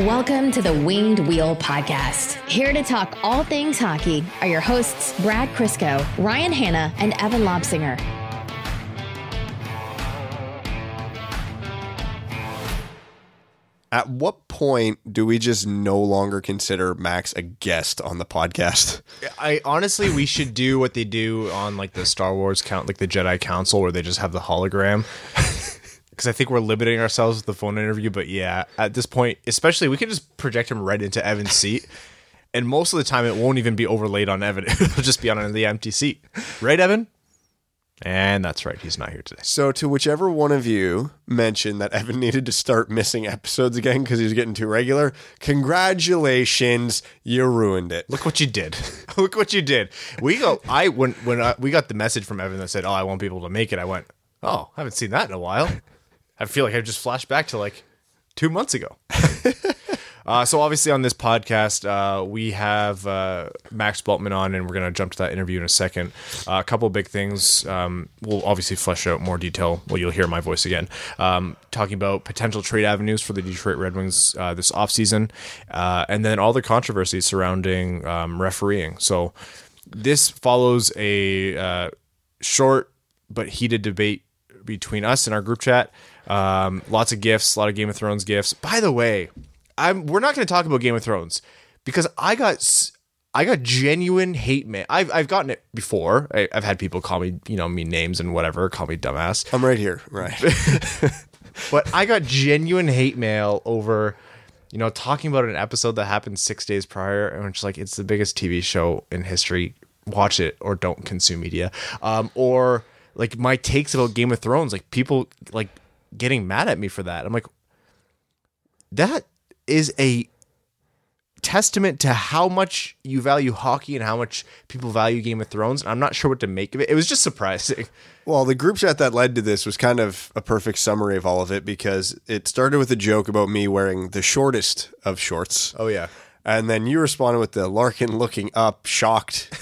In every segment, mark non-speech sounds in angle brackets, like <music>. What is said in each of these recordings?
Welcome to the Winged Wheel Podcast. Here to talk all things hockey are your hosts, Brad Crisco, Ryan Hanna, and Evan Lobsinger. At what point do we just no longer consider Max a guest on the podcast? I honestly, we should do what they do on like the Star Wars count, like the Jedi Council, where they just have the hologram. Because I think we're limiting ourselves with the phone interview. But yeah, at this point, especially, we can just project him right into Evan's <laughs> seat, and most of the time, it won't even be overlaid on Evan. <laughs> It'll just be on the empty seat, right, Evan? And that's right, he's not here today. So, to whichever one of you mentioned that Evan needed to start missing episodes again because he was getting too regular, congratulations, you ruined it. Look what you did. <laughs> Look what you did. We go. I when when I, we got the message from Evan that said, "Oh, I won't be able to make it." I went, "Oh, I haven't seen that in a while." I feel like I just flashed back to like two months ago. <laughs> Uh, so obviously on this podcast, uh, we have uh, Max Bultman on, and we're going to jump to that interview in a second. Uh, a couple of big things. Um, we'll obviously flesh out more detail. Well, you'll hear my voice again. Um, talking about potential trade avenues for the Detroit Red Wings uh, this offseason, uh, and then all the controversy surrounding um, refereeing. So this follows a short but heated debate between us and our group chat. Um, lots of gifts, a lot of Game of Thrones gifts. By the way, I'm we're not going to talk about Game of Thrones because I got I got genuine hate mail. I've I've gotten it before. I, have had people call me you know me names and whatever, call me dumbass. I'm right here, right. <laughs> <laughs> but I got genuine hate mail over you know talking about an episode that happened six days prior, and it's like it's the biggest TV show in history. Watch it or don't consume media. Um, or like my takes about Game of Thrones, like people like getting mad at me for that. I'm like, that is a testament to how much you value hockey and how much people value Game of Thrones. And I'm not sure what to make of it. It was just surprising. <laughs> Well, the group chat that led to this was kind of a perfect summary of all of it because it started with a joke about me wearing the shortest of shorts. Oh, yeah. And then you responded with the Larkin looking up, shocked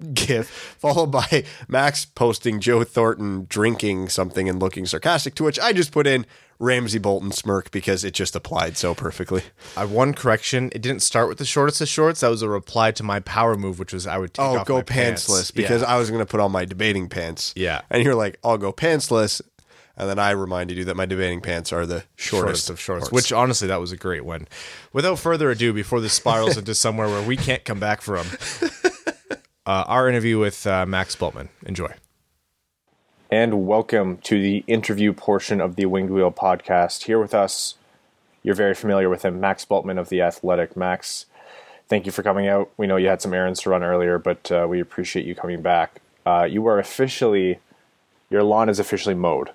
<laughs> gif, followed by Max posting Joe Thornton drinking something and looking sarcastic, to which I just put in Ramsay Bolton smirk because it just applied so perfectly. I one correction. It didn't start with the shortest of shorts. That was a reply to my power move, which was I would take oh, go pantsless pants. because yeah. I was going to put on my debating pants. Yeah. And you're like, I'll go pantsless. And then I reminded you that my debating pants are the shortest, shortest of shorts, which honestly, that was a great one. Without further ado, before this spirals into <laughs> somewhere where we can't come back from, uh, our interview with uh, Max Bultman. Enjoy. And welcome to the interview portion of the Winged Wheel podcast. Here with us, you're very familiar with him, Max Bultman of The Athletic. Max, thank you for coming out. We know you had some errands to run earlier, but uh, we appreciate you coming back. Uh, you are officially, your lawn is officially mowed.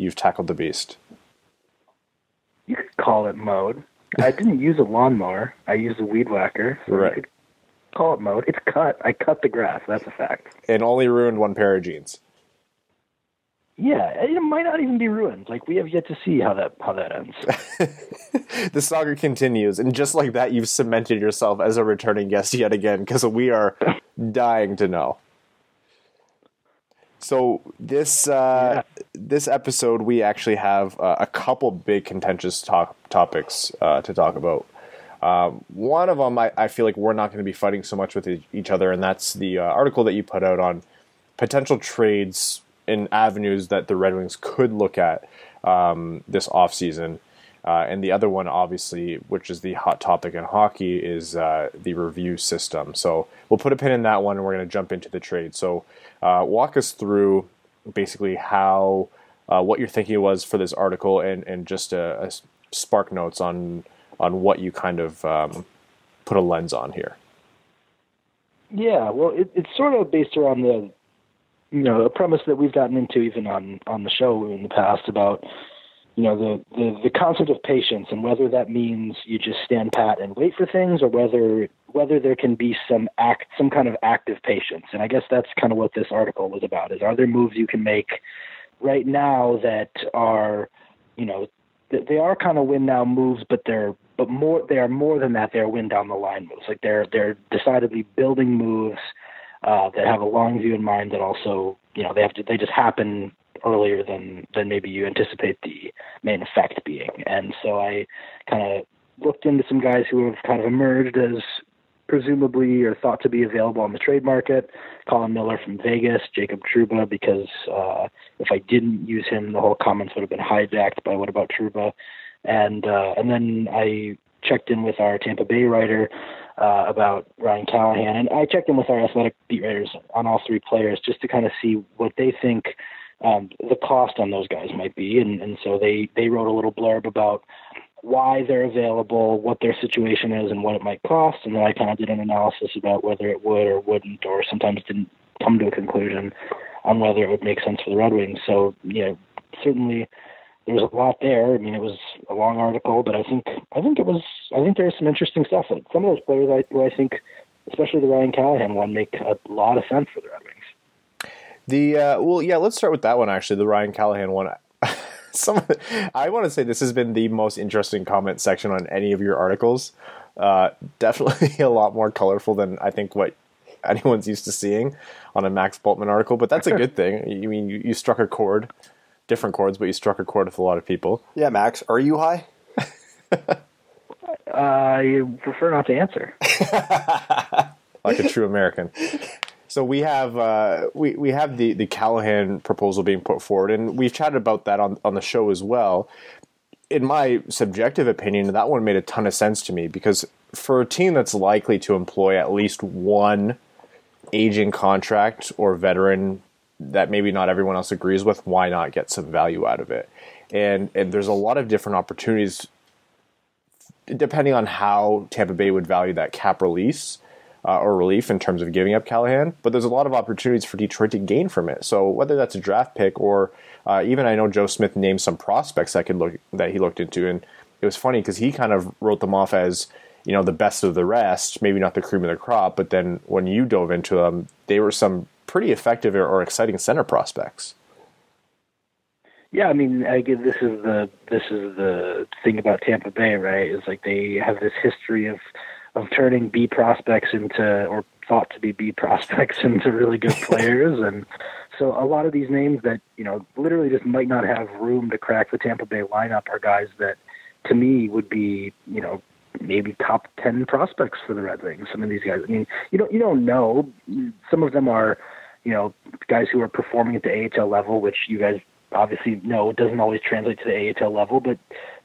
You've tackled the beast. You could call it mode. I <laughs> didn't use a lawnmower. I used a weed whacker. So right. Call it mode. It's cut. I cut the grass. That's a fact. And only ruined one pair of jeans. Yeah, it might not even be ruined. Like we have yet to see how that how that ends. <laughs> the saga continues, and just like that, you've cemented yourself as a returning guest yet again because we are dying to know. So this uh, yeah. this episode, we actually have uh, a couple big contentious talk, topics uh, to talk about. Um, one of them, I, I, feel like we're not going to be fighting so much with each other, and that's the uh, article that you put out on potential trades and avenues that the Red Wings could look at um, this offseason. Uh, and the other one, obviously, which is the hot topic in hockey, is uh, the review system. So we'll put a pin in that one, and we're going to jump into the trade. So uh, walk us through basically how uh, what your thinking it was for this article, and and just a, a spark notes on on what you kind of um, put a lens on here. Yeah, well, it, it's sort of based around the you know a premise that we've gotten into even on on the show in the past about you know the, the the concept of patience and whether that means you just stand pat and wait for things or whether whether there can be some act some kind of active patience. And i guess that's kind of what this article was about is are there moves you can make right now that are you know they are kind of win now moves but they're but more they are more than that. They're win down the line moves. Like they're they're decidedly building moves uh, that have a long view in mind that also you know they have to they just happen earlier than than maybe you anticipate the main effect being and so i kind of looked into some guys who have kind of emerged as presumably or thought to be available on the trade market. Colin Miller from Vegas, Jacob Trouba, because uh, if I didn't use him, the whole comments would have been hijacked by what about Trouba? and uh, and then I checked in with our Tampa Bay writer uh, about Ryan Callahan, and I checked in with our athletic beat writers on all three players just to kind of see what they think um, the cost on those guys might be, and, and so they they wrote a little blurb about why they're available, what their situation is, and what it might cost, and then I kind of did an analysis about whether it would or wouldn't, or sometimes didn't come to a conclusion on whether it would make sense for the Red Wings. So you know, certainly there was a lot there. I mean, it was a long article, but I think I think it was I think there's some interesting stuff. Like some of those players, I, who I think, especially the Ryan Callahan one, make a lot of sense for the Red Wings. The uh, well, yeah, let's start with that one actually, the Ryan Callahan one. <laughs> Some, I want to say this has been the most interesting comment section on any of your articles. Uh, definitely <laughs> a lot more colorful than I think what anyone's used to seeing on a Max Bultman article, but that's a good thing. <laughs> You mean you, you struck a chord, different chords, but you struck a chord with a lot of people. Yeah, Max, are you high? I prefer not to answer. like a true American. So we have uh, we we have the the Callahan proposal being put forward, and we've chatted about that on on the show as well. In my subjective opinion, that one made a ton of sense to me because for a team that's likely to employ at least one aging contract or veteran that maybe not everyone else agrees with, why not get some value out of it? And and there's a lot of different opportunities depending on how Tampa Bay would value that cap release uh, or relief in terms of giving up Callahan, but there's a lot of opportunities for Detroit to gain from it. So whether that's a draft pick or uh, even I know Joe Smith named some prospects that could look that he looked into, and it was funny because he kind of wrote them off as you know the best of the rest, maybe not the cream of the crop, but then when you dove into them, they were some pretty effective or, or exciting center prospects. Yeah, I mean, I guess this is the this is the thing about Tampa Bay, right? Is like they have this history of of turning B prospects into or thought to be B prospects <laughs> into really good <laughs> players. And so a lot of these names that you know literally just might not have room to crack the Tampa Bay lineup are guys that to me would be you know maybe top 10 prospects for the Red Wings some of these guys. I mean you don't you don't know. Some of them are you know guys who are performing at the AHL level which you guys obviously no, it doesn't always translate to the AHL level but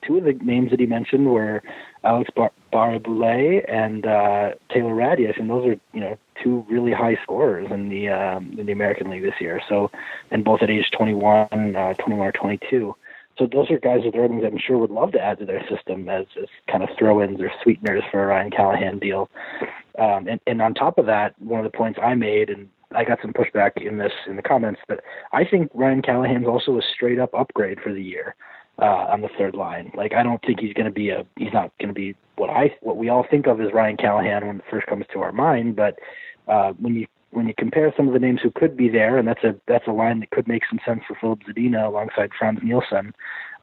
two of the names that he mentioned were Alex Bar- and uh, Taylor Raddysh, and those are you know two really high scorers in the um, in the American League this year. So, and both at age 21, uh, 21 or 22. So those are guys Red Wings I'm sure would love to add to their system as, as kind of throw-ins or sweeteners for a Ryan Callahan deal. Um, and, and on top of that, one of the points I made, and I got some pushback in this in the comments, but I think Ryan Callahan's also a straight up upgrade for the year uh, on the third line. Like I don't think he's going to be a he's not going to be what I what we all think of as Ryan Callahan when it first comes to our mind. But uh, when you when you compare some of the names who could be there, and that's a that's a line that could make some sense for Filip Zadina alongside Frans Nielsen.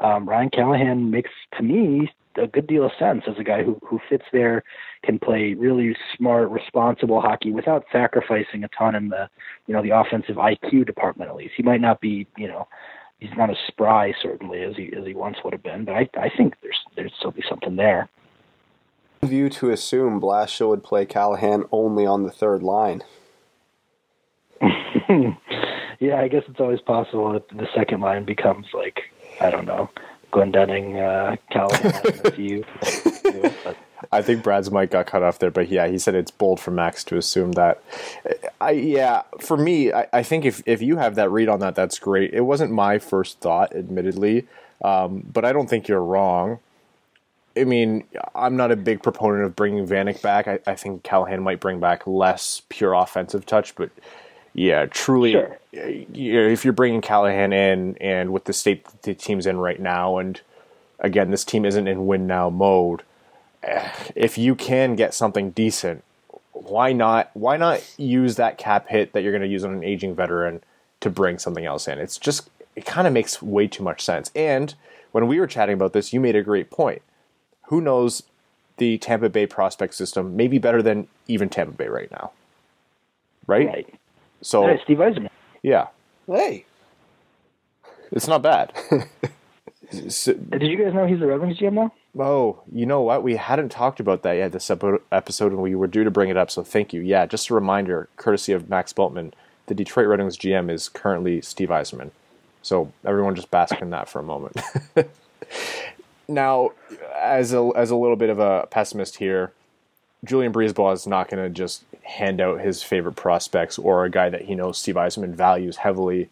Um, Ryan Callahan makes to me a good deal of sense as a guy who who fits there, can play really smart, responsible hockey without sacrificing a ton in the you know the offensive IQ department. At least he might not be you know he's not as spry certainly as he as he once would have been, but I I think there's there's still be something there. View to assume Blashill would play Callahan only on the third line. <laughs> yeah, I guess it's always possible that the second line becomes like I don't know, Glendening, uh, Callahan, a <laughs> few. but I think Brad's mic got cut off there, but yeah, he said it's bold for Max to assume that. I yeah, for me, I, I think if if you have that read on that, that's great. It wasn't my first thought, admittedly, um, but I don't think you're wrong. I mean, I'm not a big proponent of bringing Vanek back. I, I think Callahan might bring back less pure offensive touch, but yeah, truly, sure. if you're bringing Callahan in and with the state the team's in right now, and again, this team isn't in win now mode eh, if you can get something decent, why not? Why not use that cap hit that you're going to use on an aging veteran to bring something else in? It's just it kind of makes way too much sense. And when we were chatting about this, you made a great point. Who knows? The Tampa Bay prospect system may be better than even Tampa Bay right now. Right. Right. So hey, Steve Yzerman. Yeah. Hey. It's not bad. <laughs> so, Did you guys know he's the Red Wings GM now? Oh, you know what? We hadn't talked about that yet this episode, and we were due to bring it up. So thank you. Yeah, just a reminder, courtesy of Max Bultman, the Detroit Red Wings GM is currently Steve Yzerman. So everyone just bask in that for a moment. <laughs> now, as a as a little bit of a pessimist here, Julien BriseBois is not going to just hand out his favorite prospects or a guy that he knows Steve Yzerman values heavily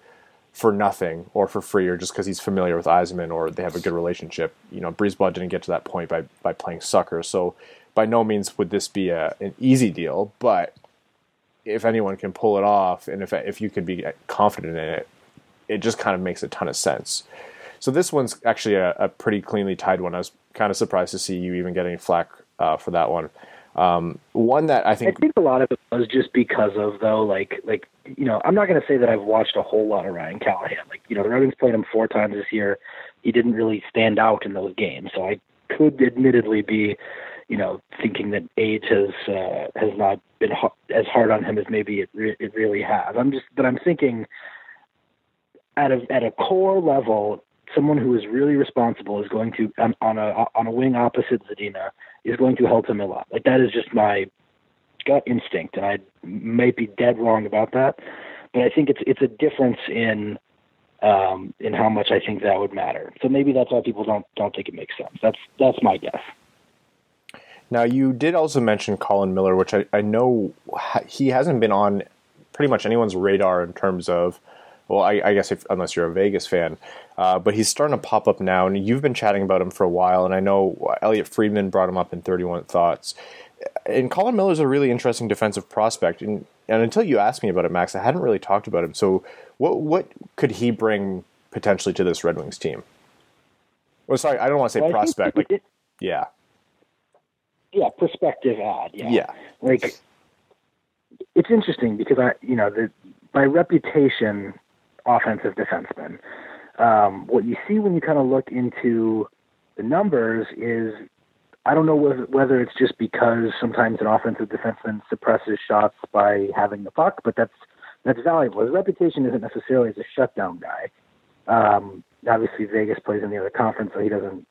for nothing or for free or just because he's familiar with Yzerman or they have a good relationship. You know, BriseBois didn't get to that point by by playing sucker, so by no means would this be a, an easy deal. But if anyone can pull it off, and if if you could be confident in it, it just kind of makes a ton of sense. So this one's actually a, a pretty cleanly tied one. I was kind of surprised to see you even getting flack uh, for that one. Um, one that I think I think a lot of it was just because of though, like like you know, I'm not going to say that I've watched a whole lot of Ryan Callahan. Like you know, the Wings played him four times this year. He didn't really stand out in those games, so I could admittedly be, you know, thinking that age has uh, has not been as hard on him as maybe it re- it really has. I'm just, but I'm thinking at a at a core level, someone who is really responsible is going to on, on a on a wing opposite Zadina is going to help him a lot. Like that is just my gut instinct, and I may be dead wrong about that, but I think it's it's a difference in um, in how much I think that would matter. So maybe that's why people don't don't think it makes sense. That's that's my guess. Now you did also mention Colin Miller, which I, I know he hasn't been on pretty much anyone's radar in terms of well, I, I guess if, unless you're a Vegas fan, uh, but he's starting to pop up now, and you've been chatting about him for a while, and I know Elliotte Friedman brought him up in 31 Thoughts. And Colin Miller's a really interesting defensive prospect, and, and until you asked me about it, Max, I hadn't really talked about him. So, what what could he bring potentially to this Red Wings team? Well, sorry, I don't want to say well, prospect. Like, yeah, yeah, perspective ad. Yeah, yeah. Like, it's interesting because I, you know, the, by reputation, offensive defenseman. Um, what you see when you kind of look into the numbers is I don't know whether, whether it's just because sometimes an offensive defenseman suppresses shots by having the puck, but that's that's valuable. His reputation isn't necessarily as a shutdown guy. Um, obviously, Vegas plays in the other conference, so he doesn't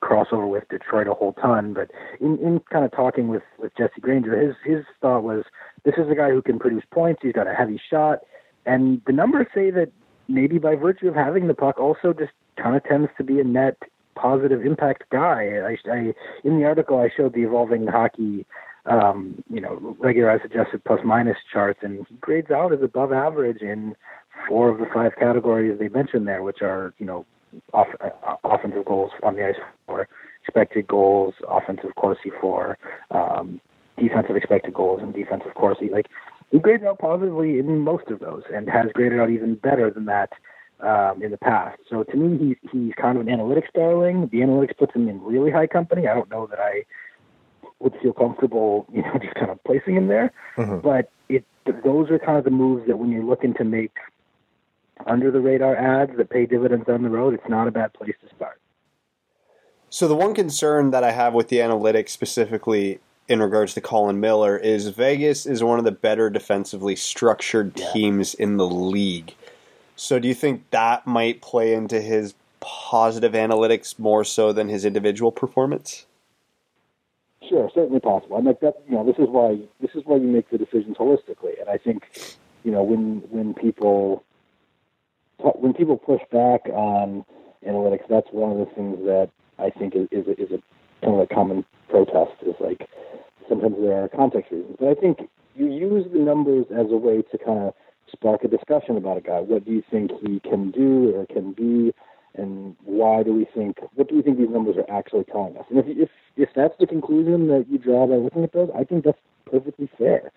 cross over with Detroit a whole ton. But in, in kind of talking with with Jesse Granger, his his thought was this is a guy who can produce points. He's got a heavy shot, and the numbers say that maybe by virtue of having the puck, also just kind of tends to be a net positive impact guy. I, I in the article I showed the evolving hockey, um, you know, regularized adjusted plus minus charts, and he grades out as above average in four of the five categories they mentioned there, which are you know, off, uh, offensive goals on the ice for, expected goals, offensive Corsi for, um, defensive expected goals, and defensive Corsi. Like he graded out positively in most of those and has graded out even better than that um, in the past. So to me, he's he's kind of an analytics darling. The analytics puts him in really high company. I don't know that I would feel comfortable, you know, <laughs> just kind of placing him there. Mm-hmm. But it those are kind of the moves that when you're looking to make under the radar ads that pay dividends down the road, it's not a bad place to start. So the one concern that I have with the analytics specifically in regards to Colin Miller is Vegas is one of the better defensively structured teams in the league. So do you think that might play into his positive analytics more so than his individual performance? Sure, certainly possible. I mean, that you know, this is why this is why you make the decisions holistically. And I think, you know, when when people when people push back on analytics, that's one of the things that I think is is a, is a kind of a common protest. Is like sometimes there are context reasons. But I think you use the numbers as a way to kind of spark a discussion about a guy. What do you think he can do or can be, and why do we think? What do we think these numbers are actually telling us? And if if if that's the conclusion that you draw by looking at those, I think that's perfectly fair.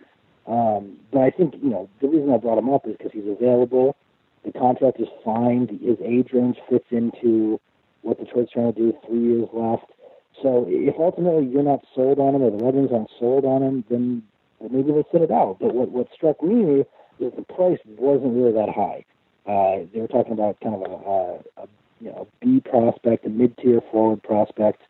Um, but I think you know the reason I brought him up is because he's available. The contract is fine. His age range fits into what Detroit's trying to do. Three years left. So if ultimately you're not sold on him or the Red Wings aren't sold on him, then maybe they sit it out. But what what struck me is the price wasn't really that high. Uh, they were talking about kind of a, a, a you know B prospect, a mid tier forward prospect,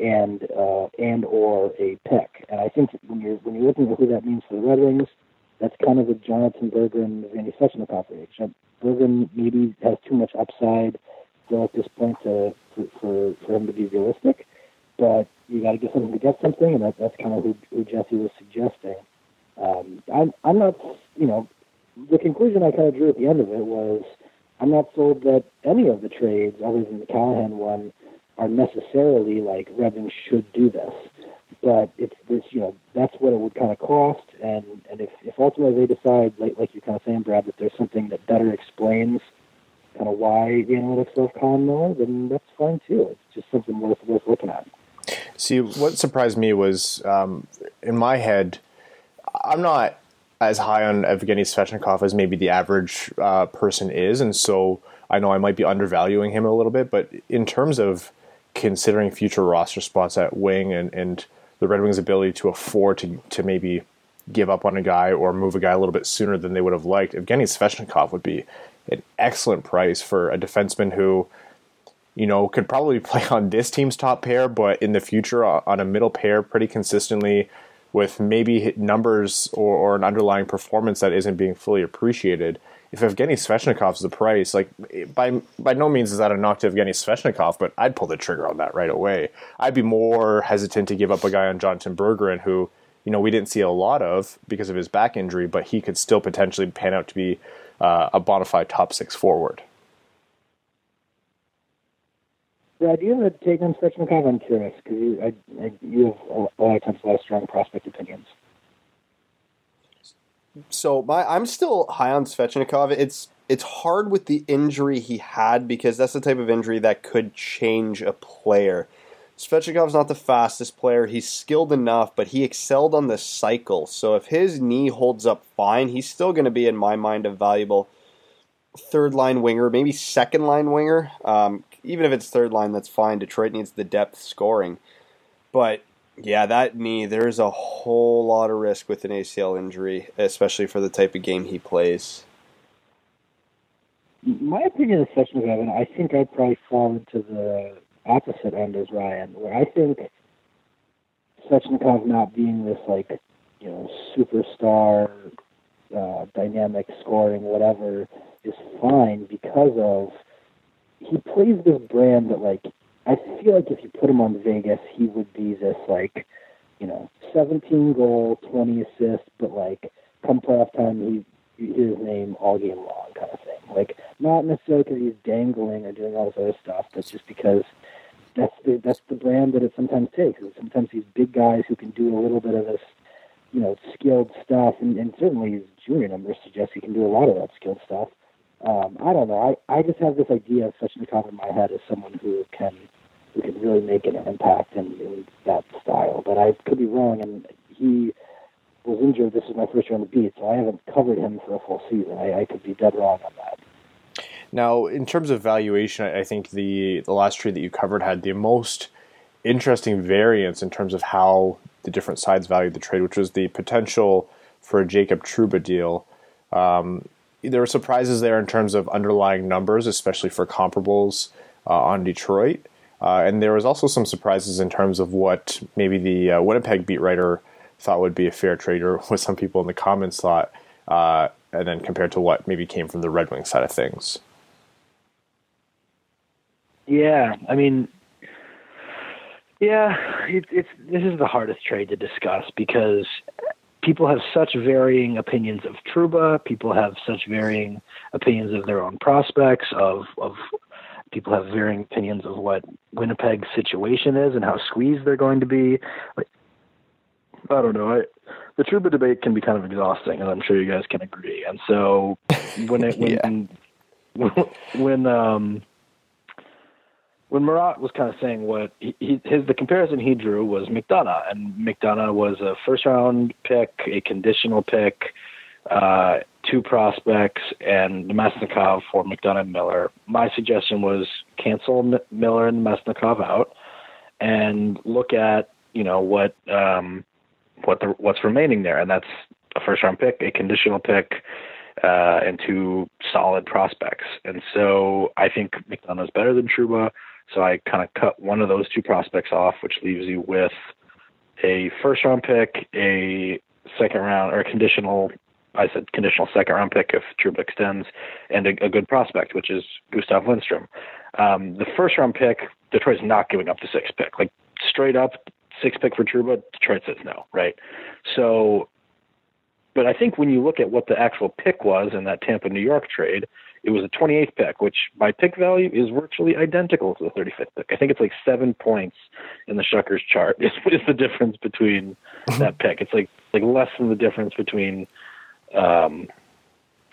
and uh, and or a pick. And I think when you're when you're looking at who that means for the Red Wings, that's kind of a Jonatan Berggren, Randy Svechnikov age. Berggren maybe has too much upside still at this point to, for, for for him to be realistic. But you got to get something to get something, and that, that's kind of who, who Jesse was suggesting. Um, I'm I'm not, you know, the conclusion I kind of drew at the end of it was I'm not sold that any of the trades, other than the Callahan one, are necessarily like Red Wings should do this. But it's this, you know, that's what it would kind of cost, and and if, if ultimately they decide, like like you're kind of saying, Brad, that there's something that better explains kind of why the analytics of Colin Miller, then that's fine too. It's just something worth worth looking at. See, what surprised me was um, in my head, I'm not as high on Evgeny Svechnikov as maybe the average uh, person is, and so I know I might be undervaluing him a little bit. But in terms of considering future roster spots at wing and, and the Red Wings' ability to afford to to maybe give up on a guy or move a guy a little bit sooner than they would have liked, Evgeny Svechnikov would be an excellent price for a defenseman who, you know, could probably <laughs> play on this team's top pair, but in the future on a middle pair pretty consistently with maybe numbers or, or an underlying performance that isn't being fully appreciated. If Evgeny Svechnikov's the price, like by by no means is that a knock to Evgeny Svechnikov, but I'd pull the trigger on that right away. I'd be more hesitant to give up a guy on Jonatan Berggren who, you know, we didn't see a lot of because of his back injury, but he could still potentially pan out to be uh, a bona fide top six forward. Do you have a take on Svechnikov? I'm curious because you, I, I, you have a, lot of times a lot of strong prospect opinions. So my, I'm still high on Svechnikov. It's it's hard with the injury he had because that's the type of injury that could change a player. Svechnikov's not the fastest player. He's skilled enough, but he excelled on the cycle. So if his knee holds up fine, he's still going to be, in my mind, a valuable third line winger, maybe second line winger. Um, even if it's third line, that's fine. Detroit needs the depth scoring. But yeah, that knee, there's a whole lot of risk with an ACL injury, especially for the type of game he plays. My opinion of Svechnikov, and I think I'd probably fall into the opposite end as Ryan, where I think Svechnikov not being this like, you know, superstar, uh, dynamic scoring, whatever, is fine because of he plays this brand that like I feel like if you put him on Vegas, he would be this like, you know, 17 goal, 20 assists, but like come playoff time, he his name all game long, kind of thing. Like not necessarily because he's dangling or doing all this other stuff, but just because that's the that's the brand that it sometimes takes. And sometimes these big guys who can do a little bit of this, you know, skilled stuff, and, and certainly his junior numbers suggest he can do a lot of that skilled stuff um, I don't know. I, I just have this idea of Svechnikov in my head as someone who can who can really make an impact in, in that style. But I could be wrong, and he was injured. This is my first year on the beat, so I haven't covered him for a full season. I, I could be dead wrong on that. Now, in terms of valuation, I think the the last trade that you covered had the most interesting variance in terms of how the different sides valued the trade, which was the potential for a Jacob Trouba deal. Um, there were surprises there in terms of underlying numbers, especially for comparables uh, on Detroit. Uh, and there was also some surprises in terms of what maybe the uh, Winnipeg beat writer thought would be a fair trade, or what some people in the comments thought, uh, and then compared to what maybe came from the Red Wing side of things. Yeah, I mean, yeah, it, it's this is the hardest trade to discuss because people have such varying opinions of Trouba. People have such varying opinions of their own prospects. Of of people have varying opinions of what Winnipeg's situation is and how squeezed they're going to be. Like, I don't know. I, the Trouba debate can be kind of exhausting, and I'm sure you guys can agree. And so when it <laughs> when yeah. <laughs> when um when Murat was kind of saying what he, his the comparison he drew was McDonagh, and McDonagh was a first round pick, a conditional pick, uh, two prospects, and Namestnikov for McDonagh and Miller. My suggestion was cancel M- Miller and Namestnikov out, and look at you know what um, what the what's remaining there, and that's a first round pick, a conditional pick. Uh, and two solid prospects. And so I think McDonagh's better than Trouba. So I kind of cut one of those two prospects off, which leaves you with a first round pick, a second round or a conditional. I said conditional second round pick if Trouba extends, and a, a good prospect, which is Gustav Lindstrom. Um, the first round pick, Detroit's not giving up the sixth pick. Like straight up six pick for Trouba, Detroit says no, right? So, but I think when you look at what the actual pick was in that Tampa New York trade, it was a 28th pick, which by pick value is virtually identical to the 35th pick. I think it's like seven points in the Schuckers chart is, <laughs> is the difference between that pick. It's like like less than the difference between um,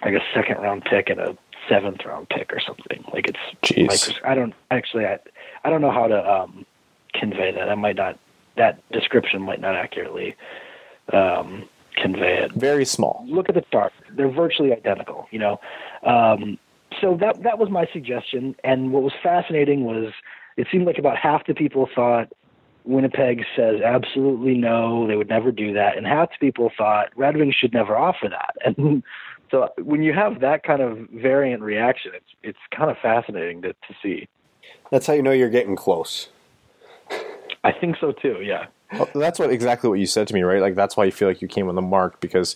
like a second round pick and a seventh round pick or something. Like it's Jeez. micros- I don't actually I I don't know how to um, convey that. I might not that description might not accurately um, convey it Very small. look at the chart; they're virtually identical. You know, um, so that that was my suggestion. And what was fascinating was it seemed like about half the people thought Winnipeg says absolutely no, they would never do that, and half the people thought Red Wings should never offer that. <laughs> And so when you have that kind of variant reaction, it's it's kind of fascinating to to see. That's how you know you're getting close. I think so too. Yeah. Well, that's what exactly what you said to me, right? Like that's why you feel like you came on the mark because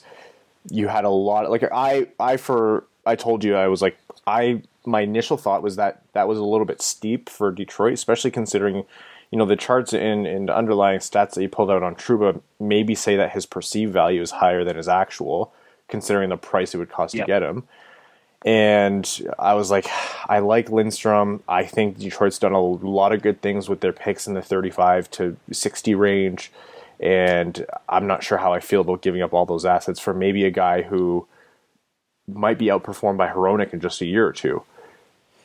you had a lot. Like I, I for I told you I was like I. My initial thought was that that was a little bit steep for Detroit, especially considering, you know, the charts and and underlying stats that you pulled out on Trouba maybe say that his perceived value is higher than his actual, considering the price it would cost Yep. to get him. And I was like, <sighs> I like Lindstrom. I think Detroit's done a lot of good things with their picks in the 35 to 60 range. And I'm not sure how I feel about giving up all those assets for maybe a guy who might be outperformed by Hronek in just a year or two.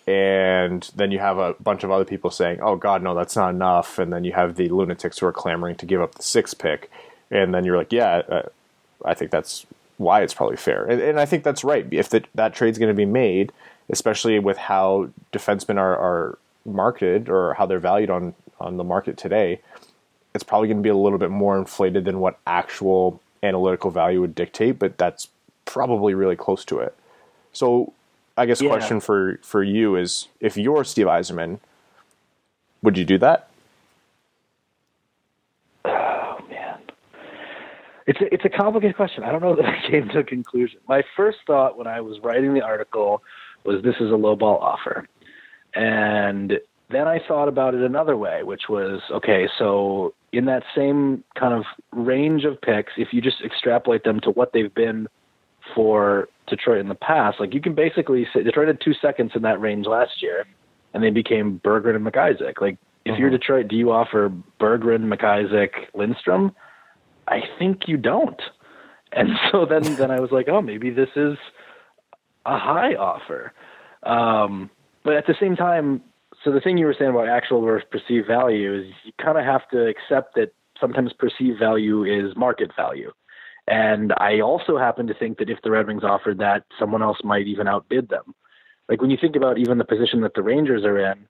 And then you have a bunch of other people saying, oh, God, no, that's not enough. And then you have the lunatics who are clamoring to give up the sixth pick. And then you're like, yeah, uh, I think that's why it's probably fair. And, and I think that's right. If the, that trade's going to be made, especially with how defensemen are, are marketed or how they're valued on, on the market today, it's probably going to be a little bit more inflated than what actual analytical value would dictate, but that's probably really close to it. So I guess Yeah. question for, for you is if you're Steve Yzerman, would you do that? Oh man, it's a, it's a complicated question. I don't know <laughs> that I came to a conclusion. My first thought when I was writing the article was this is a lowball offer, and then I thought about it another way, which was okay. So in that same kind of range of picks, if you just extrapolate them to what they've been for Detroit in the past, like you can basically say Detroit had two seconds in that range last year, and they became Berggren and McIsaac. Like if you're mm-hmm. Detroit, do you offer Berggren, McIsaac, Lindstrom? I think you don't. And <laughs> so then then I was like, oh, maybe this is a high offer. Um, but at the same time, so the thing you were saying about actual versus perceived value is you kind of have to accept that sometimes perceived value is market value. And I also happen to think that if the Red Wings offered that, someone else might even outbid them. Like when you think about even the position that the Rangers are in,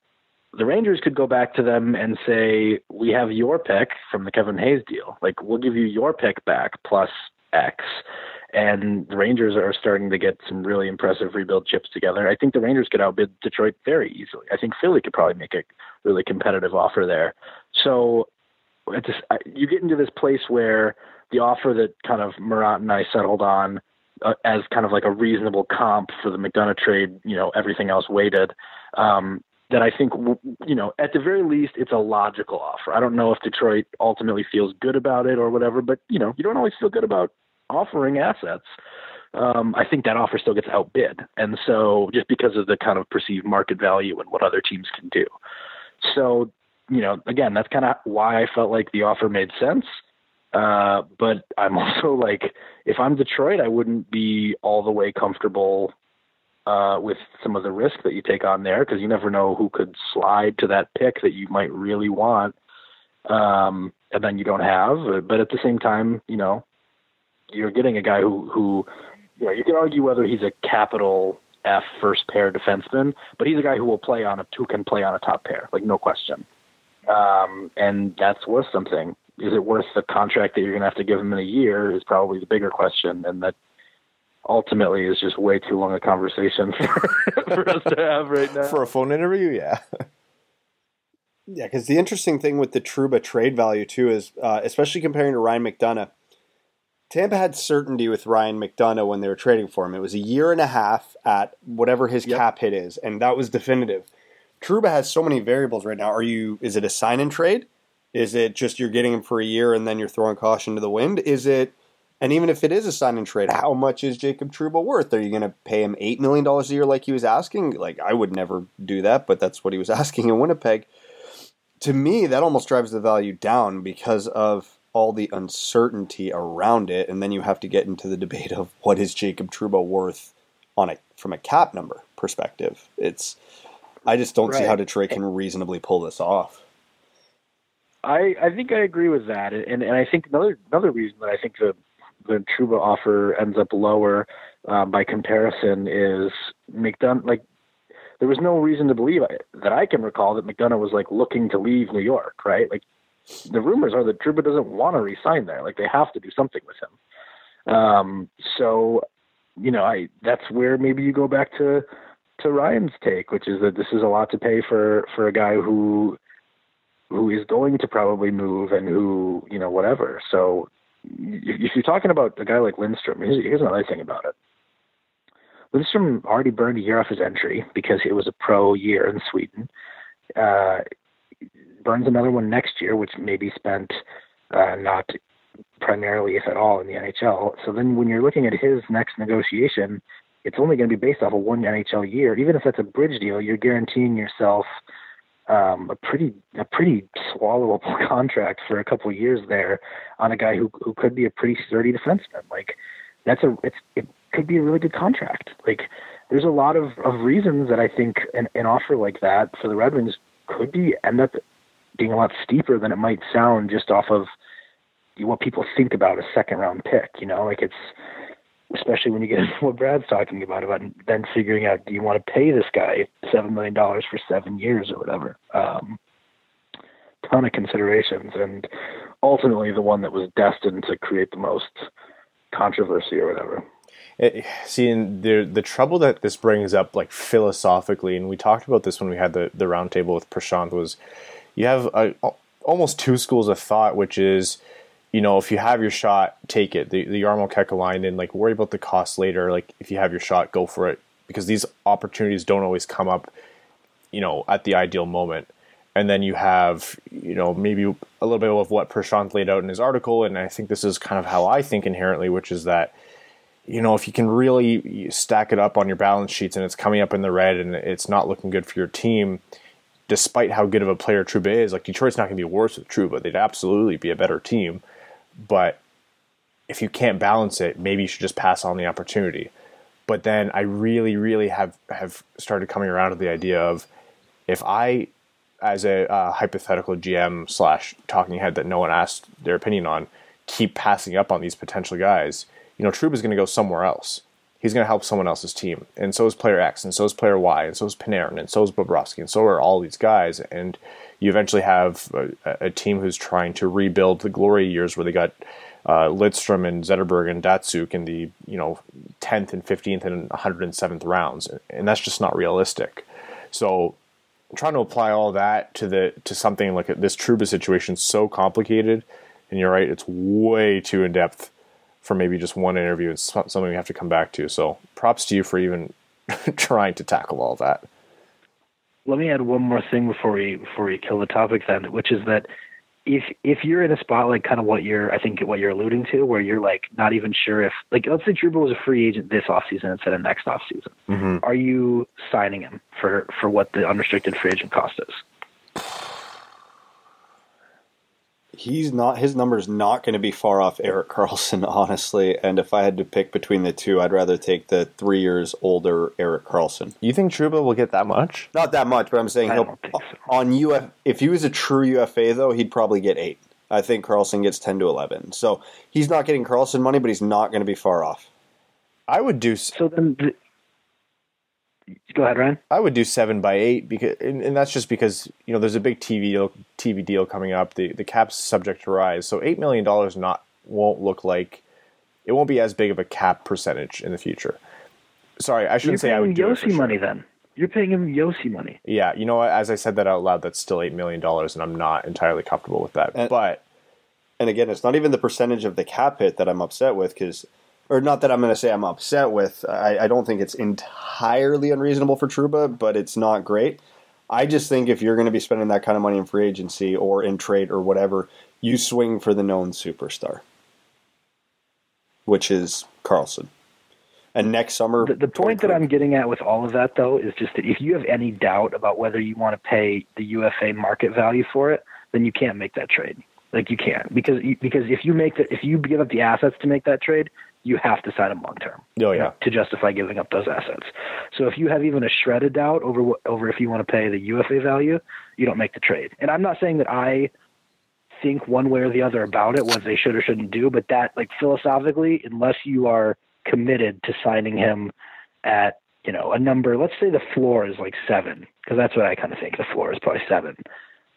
the Rangers could go back to them and say, "We have your pick from the Kevin Hayes deal. Like we'll give you your pick back plus X." And the Rangers are starting to get some really impressive rebuild chips together. I think the Rangers could outbid Detroit very easily. I think Philly could probably make a really competitive offer there. So it's just, you get into this place where the offer that kind of Murat and I settled on uh, as kind of like a reasonable comp for the McDonagh trade, you know, everything else weighted, um, that I think, you know, at the very least, it's a logical offer. I don't know if Detroit ultimately feels good about it or whatever, but, you know, you don't always feel good about offering assets. Um, I think that offer still gets outbid. And so just because of the kind of perceived market value and what other teams can do. So, you know, again, that's kind of why I felt like the offer made sense. Uh, but I'm <laughs> also like, if I'm Detroit, I wouldn't be all the way comfortable uh, with some of the risk that you take on there because you never know who could slide to that pick that you might really want, um, and then you don't have. But at the same time, you know, you're getting a guy who who you know you can argue whether he's a capital F first pair defenseman, but he's a guy who will play on a who can play on a top pair, like no question. Um, and that's worth something. Is it worth the contract that you're going to have to give him in a year? Is probably the bigger question, and that ultimately is just way too long a conversation <laughs> for, for us to have right now. For a phone interview, yeah. Yeah, because the interesting thing with the Trouba trade value too is, uh, especially comparing to Ryan McDonagh, Tampa had certainty with Ryan McDonagh when they were trading for him. It was a year and a half at whatever his Yep. cap hit is, and that was definitive. Trouba has so many variables right now. Are you? Is it a sign and trade? Is it just you're getting him for a year and then you're throwing caution to the wind? Is it, and even if it is a sign and trade, how much is Jacob Trouba worth? Are you going to pay him $8 million a year like he was asking? Like, I would never do that, but that's what he was <laughs> asking in Winnipeg. To me, that almost drives the value down because of all the uncertainty around it. And then you have to get into the debate of what is Jacob Trouba worth on a from a cap number perspective. It's I just don't see how Detroit can reasonably pull this off. I, I think I agree with that, and and I think another another reason that I think the the Trouba offer ends up lower um, by comparison is McDonagh. Like there was no reason to believe that I can recall that McDonagh was like looking to leave New York, right? Like the rumors are that Trouba doesn't want to resign there. Like they have to do something with him. Um, so you know, I that's where maybe you go back to to Ryan's take, which is that this is a lot to pay for for a guy who who is going to probably move and who you know whatever. So if you're talking about a guy like Lindstrom, here's, here's another thing about it. Lindstrom already burned a year off his entry because it was a pro year in Sweden. Uh, burns another one next year, which may be spent uh, not primarily, if at all, in the NHL. So then when you're looking at his next negotiation, it's only going to be based off of one NHL year. Even if that's a bridge deal, you're guaranteeing yourself um, a pretty a pretty swallowable <laughs> contract for a couple of years there on a guy who who could be a pretty sturdy defenseman. Like that's a it's it could be a really good contract. Like there's a lot of, of reasons that I think an, an offer like that for the Red Wings could be end up being a lot steeper than it might sound just off of what people think about a second round pick. You know, like it's especially when you get into <laughs> what Brad's talking about about then figuring out do you want to pay this guy seven million dollars for seven years or whatever. Um, ton of considerations, and ultimately the one that was destined to create the most controversy or whatever. It, see, and the the trouble that this brings up, like philosophically, and we talked about this when we had the the roundtable with Prashant, was you have a, almost two schools of thought, which is, you know, if you have your shot, take it. The the Jarmo Kekäläinen, like worry about the cost later. Like if you have your shot, go for it, because these opportunities don't always come up, you know, at the ideal moment. And then you have, you know, maybe a little bit of what Prashant laid out in his article, and I think this is kind of how I think inherently, which is that you know, if you can really stack it up on your balance sheets and it's coming up in the red and it's not looking good for your team, despite how good of a player Trouba is, like Detroit's not going to be worse with Trouba. They'd absolutely be a better team. But if you can't balance it, maybe you should just pass on the opportunity. But then I really, really have, have started coming around to the idea of if I, as a uh, hypothetical GM slash talking head that no one asked their opinion on, keep passing up on these potential guys – you know, Trouba's going to go somewhere else. He's going to help someone else's team. And so is player X, and so is player Y, and so is Panarin, and so is Bobrovsky, and so are all these guys. And you eventually have a, a team who's trying to rebuild the glory years where they got uh, Lidstrom and Zetterberg and Datsyuk in the, you know, 10th and 15th and 107th rounds. And that's just not realistic. So trying to apply all that to the to something like this Trouba situation is so complicated. And you're right, it's way too in depth for maybe just one interview. It's something we have to come back to. So props to you for even <laughs> trying to tackle all that. Let me add one more thing before we before we kill the topic then, which is that if if you're in a spot like kind of what you're I think what you're alluding to, where you're like not even sure if like let's say Trouba was a free agent this offseason instead of next offseason, mm-hmm. are you signing him for for what the unrestricted free agent cost is? He's not his number's not going to be far off Erik Karlsson, <laughs> honestly. And if I had to pick between the two, I'd rather take the three years older Erik Karlsson. You think Trouba will get that much? Not that much, but I'm saying he'll so. on UF. If he was a true UFA though, he'd probably get eight. I think Karlsson gets ten to eleven. So he's not getting Karlsson money, but he's not going to be far off. I would do. s- So then, the, go ahead, Ryan. I would do seven by eight because, and, and that's just because you know there's a big TV deal, TV deal coming up. The the cap's subject to rise, so eight million dollars not won't look like it won't be as big of a cap percentage in the future. Sorry, I You're shouldn't say I paying would do it for Josi sure. money then. You're paying him Josi money. Yeah, you know? As I said that out loud, that's still eight million dollars, and I'm not entirely comfortable with that. And- but And again, it's not even the percentage of the cap hit that I'm upset with, because, or not that I'm going to say I'm upset with. I, I don't think it's entirely unreasonable for Trouba, but it's not great. I just think if you're going to be spending that kind of money in free agency or in trade or whatever, you swing for the known superstar, which is Karlsson. And next summer, The, the point that I'm getting at with all of that, though, is just that if you have any doubt about whether you want to pay the UFA market value for it, then you can't make that trade. Like you can't because because if you make the if you give up the assets to make that trade, you have to sign him long term. Oh, yeah. To justify giving up those assets. So if you have even a shredded doubt over what, over if you want to pay the UFA value, you don't make the trade. And I'm not saying that I think one way or the other about it, what they should or shouldn't do, but that like philosophically, unless you are committed to signing him at you know a number, let's say the floor is like seven, because that's what I kind of think. The floor is probably seven.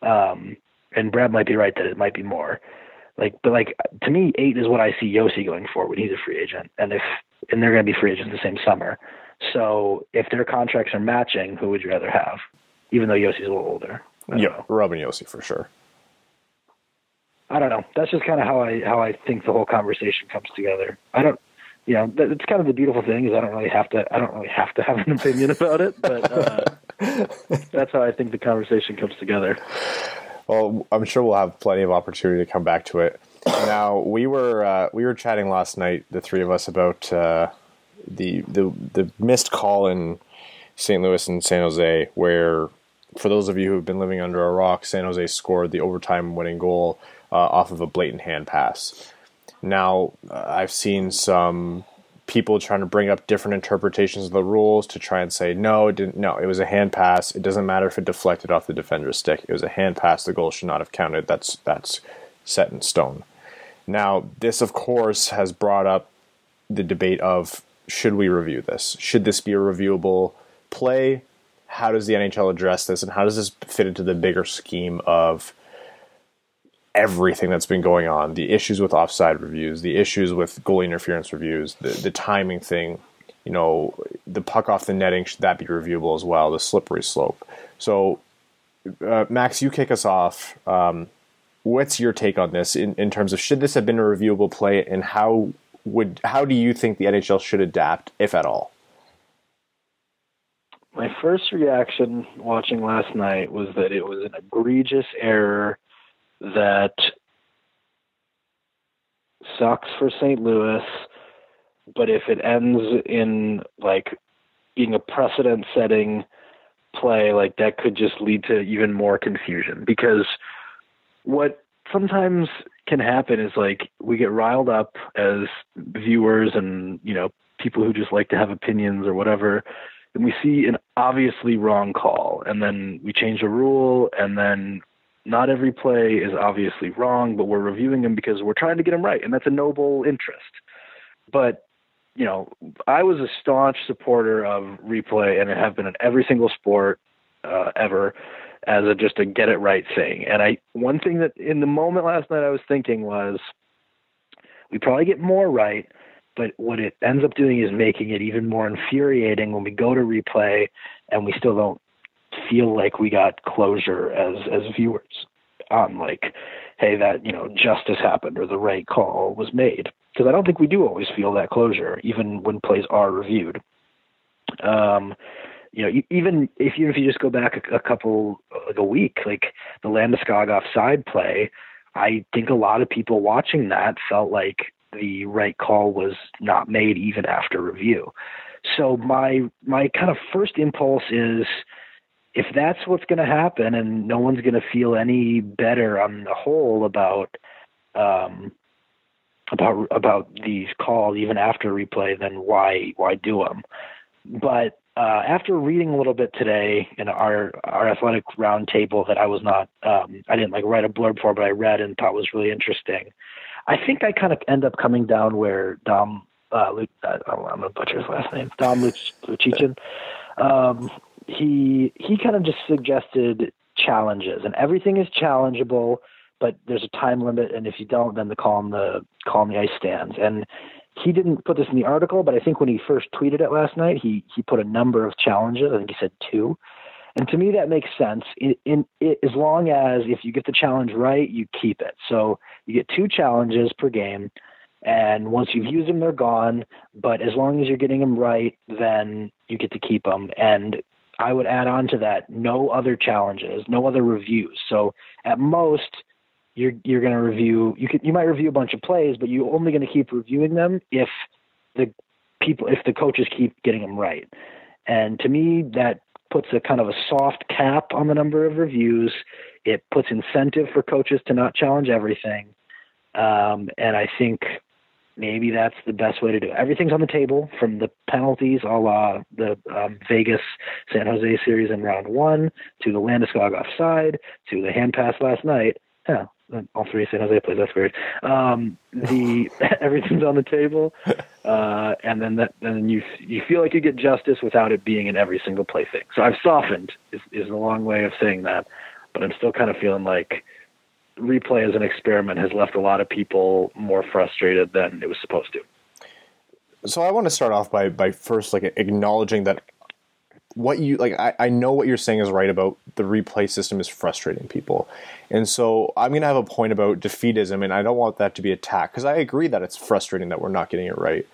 Um, and Brad might be right that it might be more. Like, but like to me, eight is what I see Josi going for when he's a free agent, and if and they're going to be free agents the same summer. So if their contracts are matching, who would you rather have? Even though Josi's a little older. Yeah, know. Roman Josi for sure. I don't know. That's just kind of how I how I think the whole conversation comes together. I don't, you know, that, it's kind of the beautiful thing is I don't really have to I don't really have to have an opinion about it, but uh, <laughs> that's how I think the conversation comes together. Well, I'm sure we'll have plenty of opportunity to come back to it. Now, we were uh, we were chatting last night, the three of us, about uh, the the the missed call in St. Louis and San Jose, where for those of you who've been living under a rock, San Jose scored the overtime winning goal uh, off of a blatant hand pass. Now, uh, I've seen some people trying to bring up different interpretations of the rules to try and say no, it didn't. No, it was a hand pass. It doesn't matter if it deflected off the defender's stick. It was a hand pass. The goal should not have counted. That's that's set in stone. Now, this of course has brought up the debate of should we review this? Should this be a reviewable play? How does the NHL address this, and how does this fit into the bigger scheme of everything that's been going on? The issues with offside reviews, the issues with goalie interference reviews, the the timing thing. You know, the puck off the netting should that be reviewable as well? The slippery slope. So, uh, Max, you kick us off. Um, what's your take on this in, in terms of should this have been a reviewable play, and how would how do you think the NHL should adapt, if at all? My first reaction watching last night was that it was an egregious error that sucks for St. Louis, but if it ends in like being a precedent setting play, like that could just lead to even more confusion because what sometimes can happen is like we get riled up as viewers and you know people who just like to have opinions or whatever and we see an obviously wrong call and then we change a rule and then not every play is obviously wrong but we're reviewing them because we're trying to get them right and that's a noble interest. But you know i was a staunch supporter of replay and I have been in every single sport uh, ever as a just a get it right thing. And i one thing that in the moment last night i was thinking was we probably get more right but what it ends up doing is making it even more infuriating when we go to replay and we still don't feel like we got closure as as viewers on like hey that you know justice happened or the right call was made because i don't think we do always feel that closure even when plays are reviewed um you know, even if even if you just go back a, a couple like a week, like the Landeskog offside play, I think a lot of people watching that felt like the right call was not made even after review. So my my kind of first impulse is if that's what's going to happen and no one's going to feel any better on the whole about um about about these calls even after replay then why why do them but uh, after reading a little bit today in our our athletic roundtable that I was not um, I didn't like write a blurb for, but I read and thought was really interesting. I think I kind of end up coming down where Dom uh, Lu- uh, I'm gonna butcher his last name Dom Luch- Lucic. Um, he he kind of just suggested challenges, and everything is challengeable, but there's a time limit, and if you don't, then the call on the call the ice stands. And he didn't put this in the article, but I think when he first tweeted it last night, he he put a number of challenges. I think he said two, and to me that makes sense. In, in it, as long as if you get the challenge right, you keep it. So you get two challenges per game, and once you've used them, they're gone. But as long as you're getting them right, then you get to keep them. And I would add on to that no other challenges, no other reviews. So at most, you're you're going to review. You could you might review a bunch of plays, but you're only going to keep reviewing them if the people if the coaches keep getting them right. And to me, that puts a kind of a soft cap on the number of reviews. It puts incentive for coaches to not challenge everything. Um, and I think maybe that's the best way to do it. Everything's on the table from the penalties, a la the um, Vegas San Jose series in round one, to the Landeskog offside, to the hand pass last night. Yeah, all three San Jose plays. That's weird. Um, the <laughs> <laughs> everything's on the table, uh, and then that then you you feel like you get justice without it being in every single play thing. So I've softened is is a long way of saying that, but I'm still kind of feeling like replay as an experiment has left a lot of people more frustrated than it was supposed to. So I want to start off by by first like acknowledging that what you like I, I know what you're saying is right about the replay system is frustrating people. And so I'm gonna have a point about defeatism and I don't want that to be attacked because I agree that it's frustrating that we're not getting it right.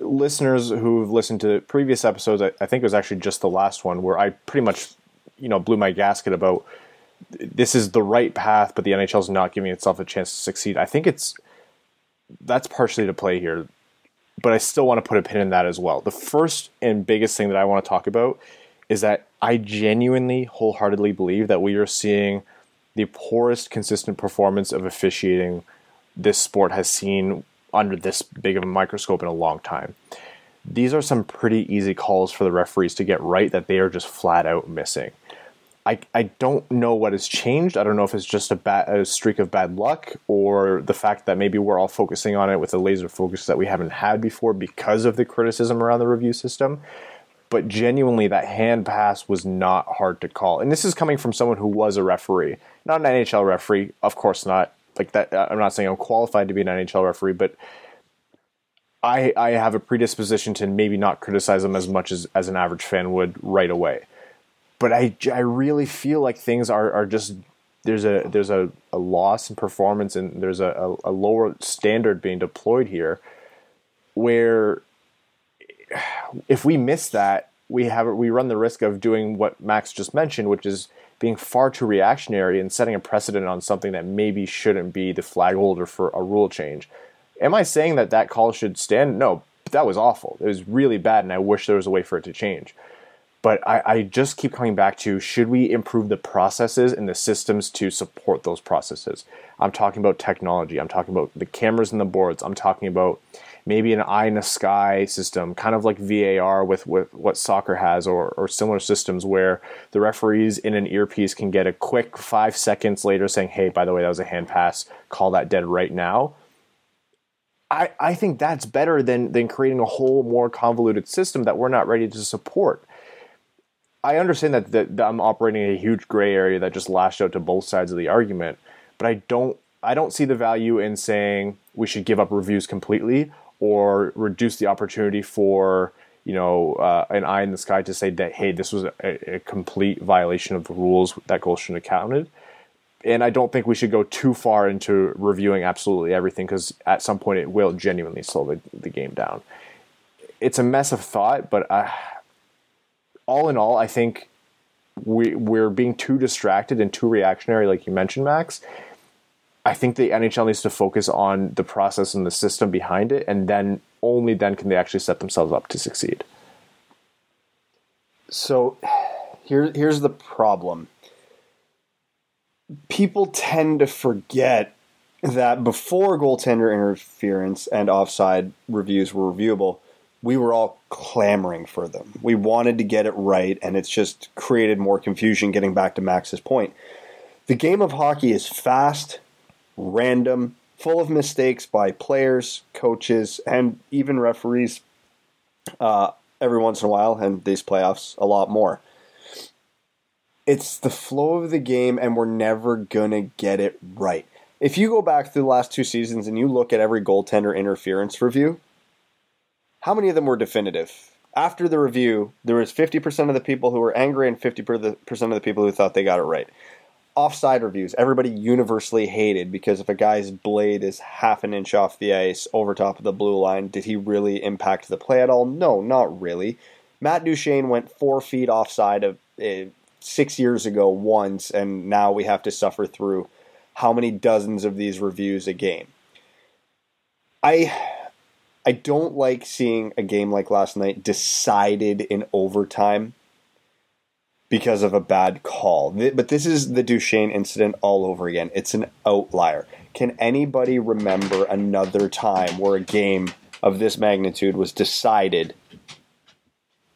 Listeners who've listened to previous episodes, I, I think it was actually just the last one where I pretty much, you know, blew my gasket about this is the right path, but the NHL is not giving itself a chance to succeed. I think it's that's partially to play here, but I still want to put a pin in that as well. The first and biggest thing that I want to talk about is that I genuinely, wholeheartedly believe that we are seeing the poorest consistent performance of officiating this sport has seen under this big of a microscope in a long time. These are some pretty easy calls for the referees to get right that they are just flat out missing. I, I don't know what has changed. I don't know if it's just a, bad, a streak of bad luck or the fact that maybe we're all focusing on it with a laser focus that we haven't had before because of the criticism around the review system. But genuinely, that hand pass was not hard to call. And this is coming from someone who was a referee, not an NHL referee, of course not. Like that, uh, I'm not saying I'm qualified to be an NHL referee, but I, I have a predisposition to maybe not criticize them as much as, as an average fan would right away but I, I really feel like things are, are just there's a there's a, a loss in performance and there's a, a, a lower standard being deployed here where if we miss that we have we run the risk of doing what Max just mentioned which is being far too reactionary and setting a precedent on something that maybe shouldn't be the flag holder for a rule change. Am I saying that that call should stand? No, that was awful. It was really bad, and I wish there was a way for it to change. But I, I just keep coming back to should we improve the processes and the systems to support those processes? I'm talking about technology. I'm talking about the cameras and the boards. I'm talking about maybe an eye in the sky system, kind of like VAR with, with what soccer has, or, or similar systems where the referees in an earpiece can get a quick five seconds later saying, hey, by the way, that was a hand pass, call that dead right now. I, I think that's better than, than creating a whole more convoluted system that we're not ready to support. I understand that, that, that I'm operating in a huge gray area that just lashed out to both sides of the argument, but I don't I don't see the value in saying we should give up reviews completely or reduce the opportunity for you know uh, an eye in the sky to say that hey this was a, a complete violation of the rules that goal shouldn't have counted and I don't think we should go too far into reviewing absolutely everything because at some point it will genuinely slow the, the game down. It's a mess of thought, but I, all in all, I think we we're being too distracted and too reactionary, like you mentioned, Max. I think the NHL needs to focus on the process and the system behind it, and then only then can they actually set themselves up to succeed. So here, here's the problem. People tend to forget that before goaltender interference and offside reviews were reviewable, we were all clamoring for them. We wanted to get it right, and it's just created more confusion. Getting back to Max's point, the game of hockey is fast, random, full of mistakes by players, coaches, and even referees. Uh, every once in a while, and these playoffs, a lot more. It's the flow of the game, and we're never gonna get it right. If you go back through the last two seasons and you look at every goaltender interference review, how many of them were definitive? After the review, there was 50% of the people who were angry and 50% of the people who thought they got it right. Offside reviews, everybody universally hated because if a guy's blade is half an inch off the ice over top of the blue line, did he really impact the play at all? No, not really. Matt Duchene went four feet offside of uh, six years ago once, and now we have to suffer through how many dozens of these reviews a game. I I don't like seeing a game like last night decided in overtime because of a bad call. But this is the Duchene incident all over again. It's an outlier. Can anybody remember another time where a game of this magnitude was decided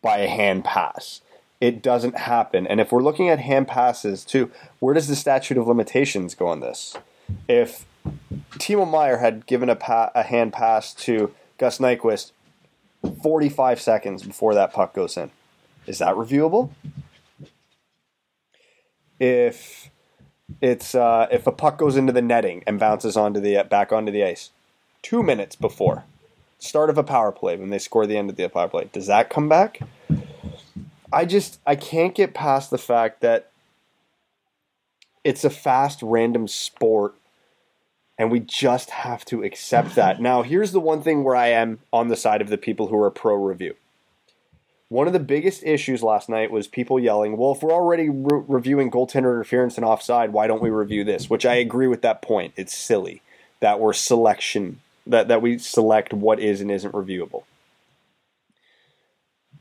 by a hand pass? It doesn't happen. And if we're looking at hand passes too, where does the statute of limitations go on this? If Timo Meier had given a, pa- a hand pass to Gus Nyquist 45 seconds before that puck goes in, is that reviewable? if it's uh, if a puck goes into the netting and bounces onto the back onto the ice two minutes before start of a power play when they score the end of the power play does that come back i just i can't get past the fact that it's a fast random sport and we just have to accept that now here's the one thing where i am on the side of the people who are pro review one of the biggest issues last night was people yelling, "Well, if we're already re- reviewing goaltender interference and offside, why don't we review this?" Which I agree with that point. It's silly that we're selection that that we select what is and isn't reviewable.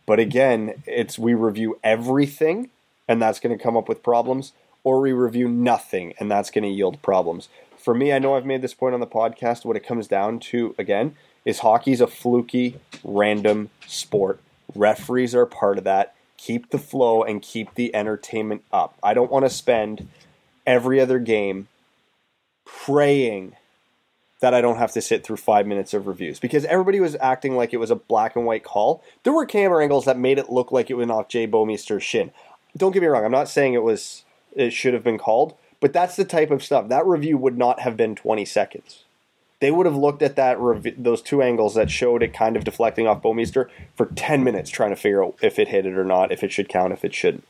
But again, it's we review everything and that's going to come up with problems or we review nothing and that's going to yield problems. For me, I know I've made this point on the podcast. What it comes down to again is hockey's a fluky, random sport Referees are part of that. Keep the flow and keep the entertainment up. I don't want to spend every other game praying that I don't have to sit through five minutes of reviews because everybody was acting like it was a black and white call. There were camera angles that made it look like it went off Jay Bouwmeester's shin. Don't get me wrong, I'm not saying it was it should have been called, but that's the type of stuff. That review would not have been 20 seconds they would have looked at that rev- those two angles that showed it kind of deflecting off Bouwmeester for 10 minutes trying to figure out if it hit it or not, if it should count, if it shouldn't.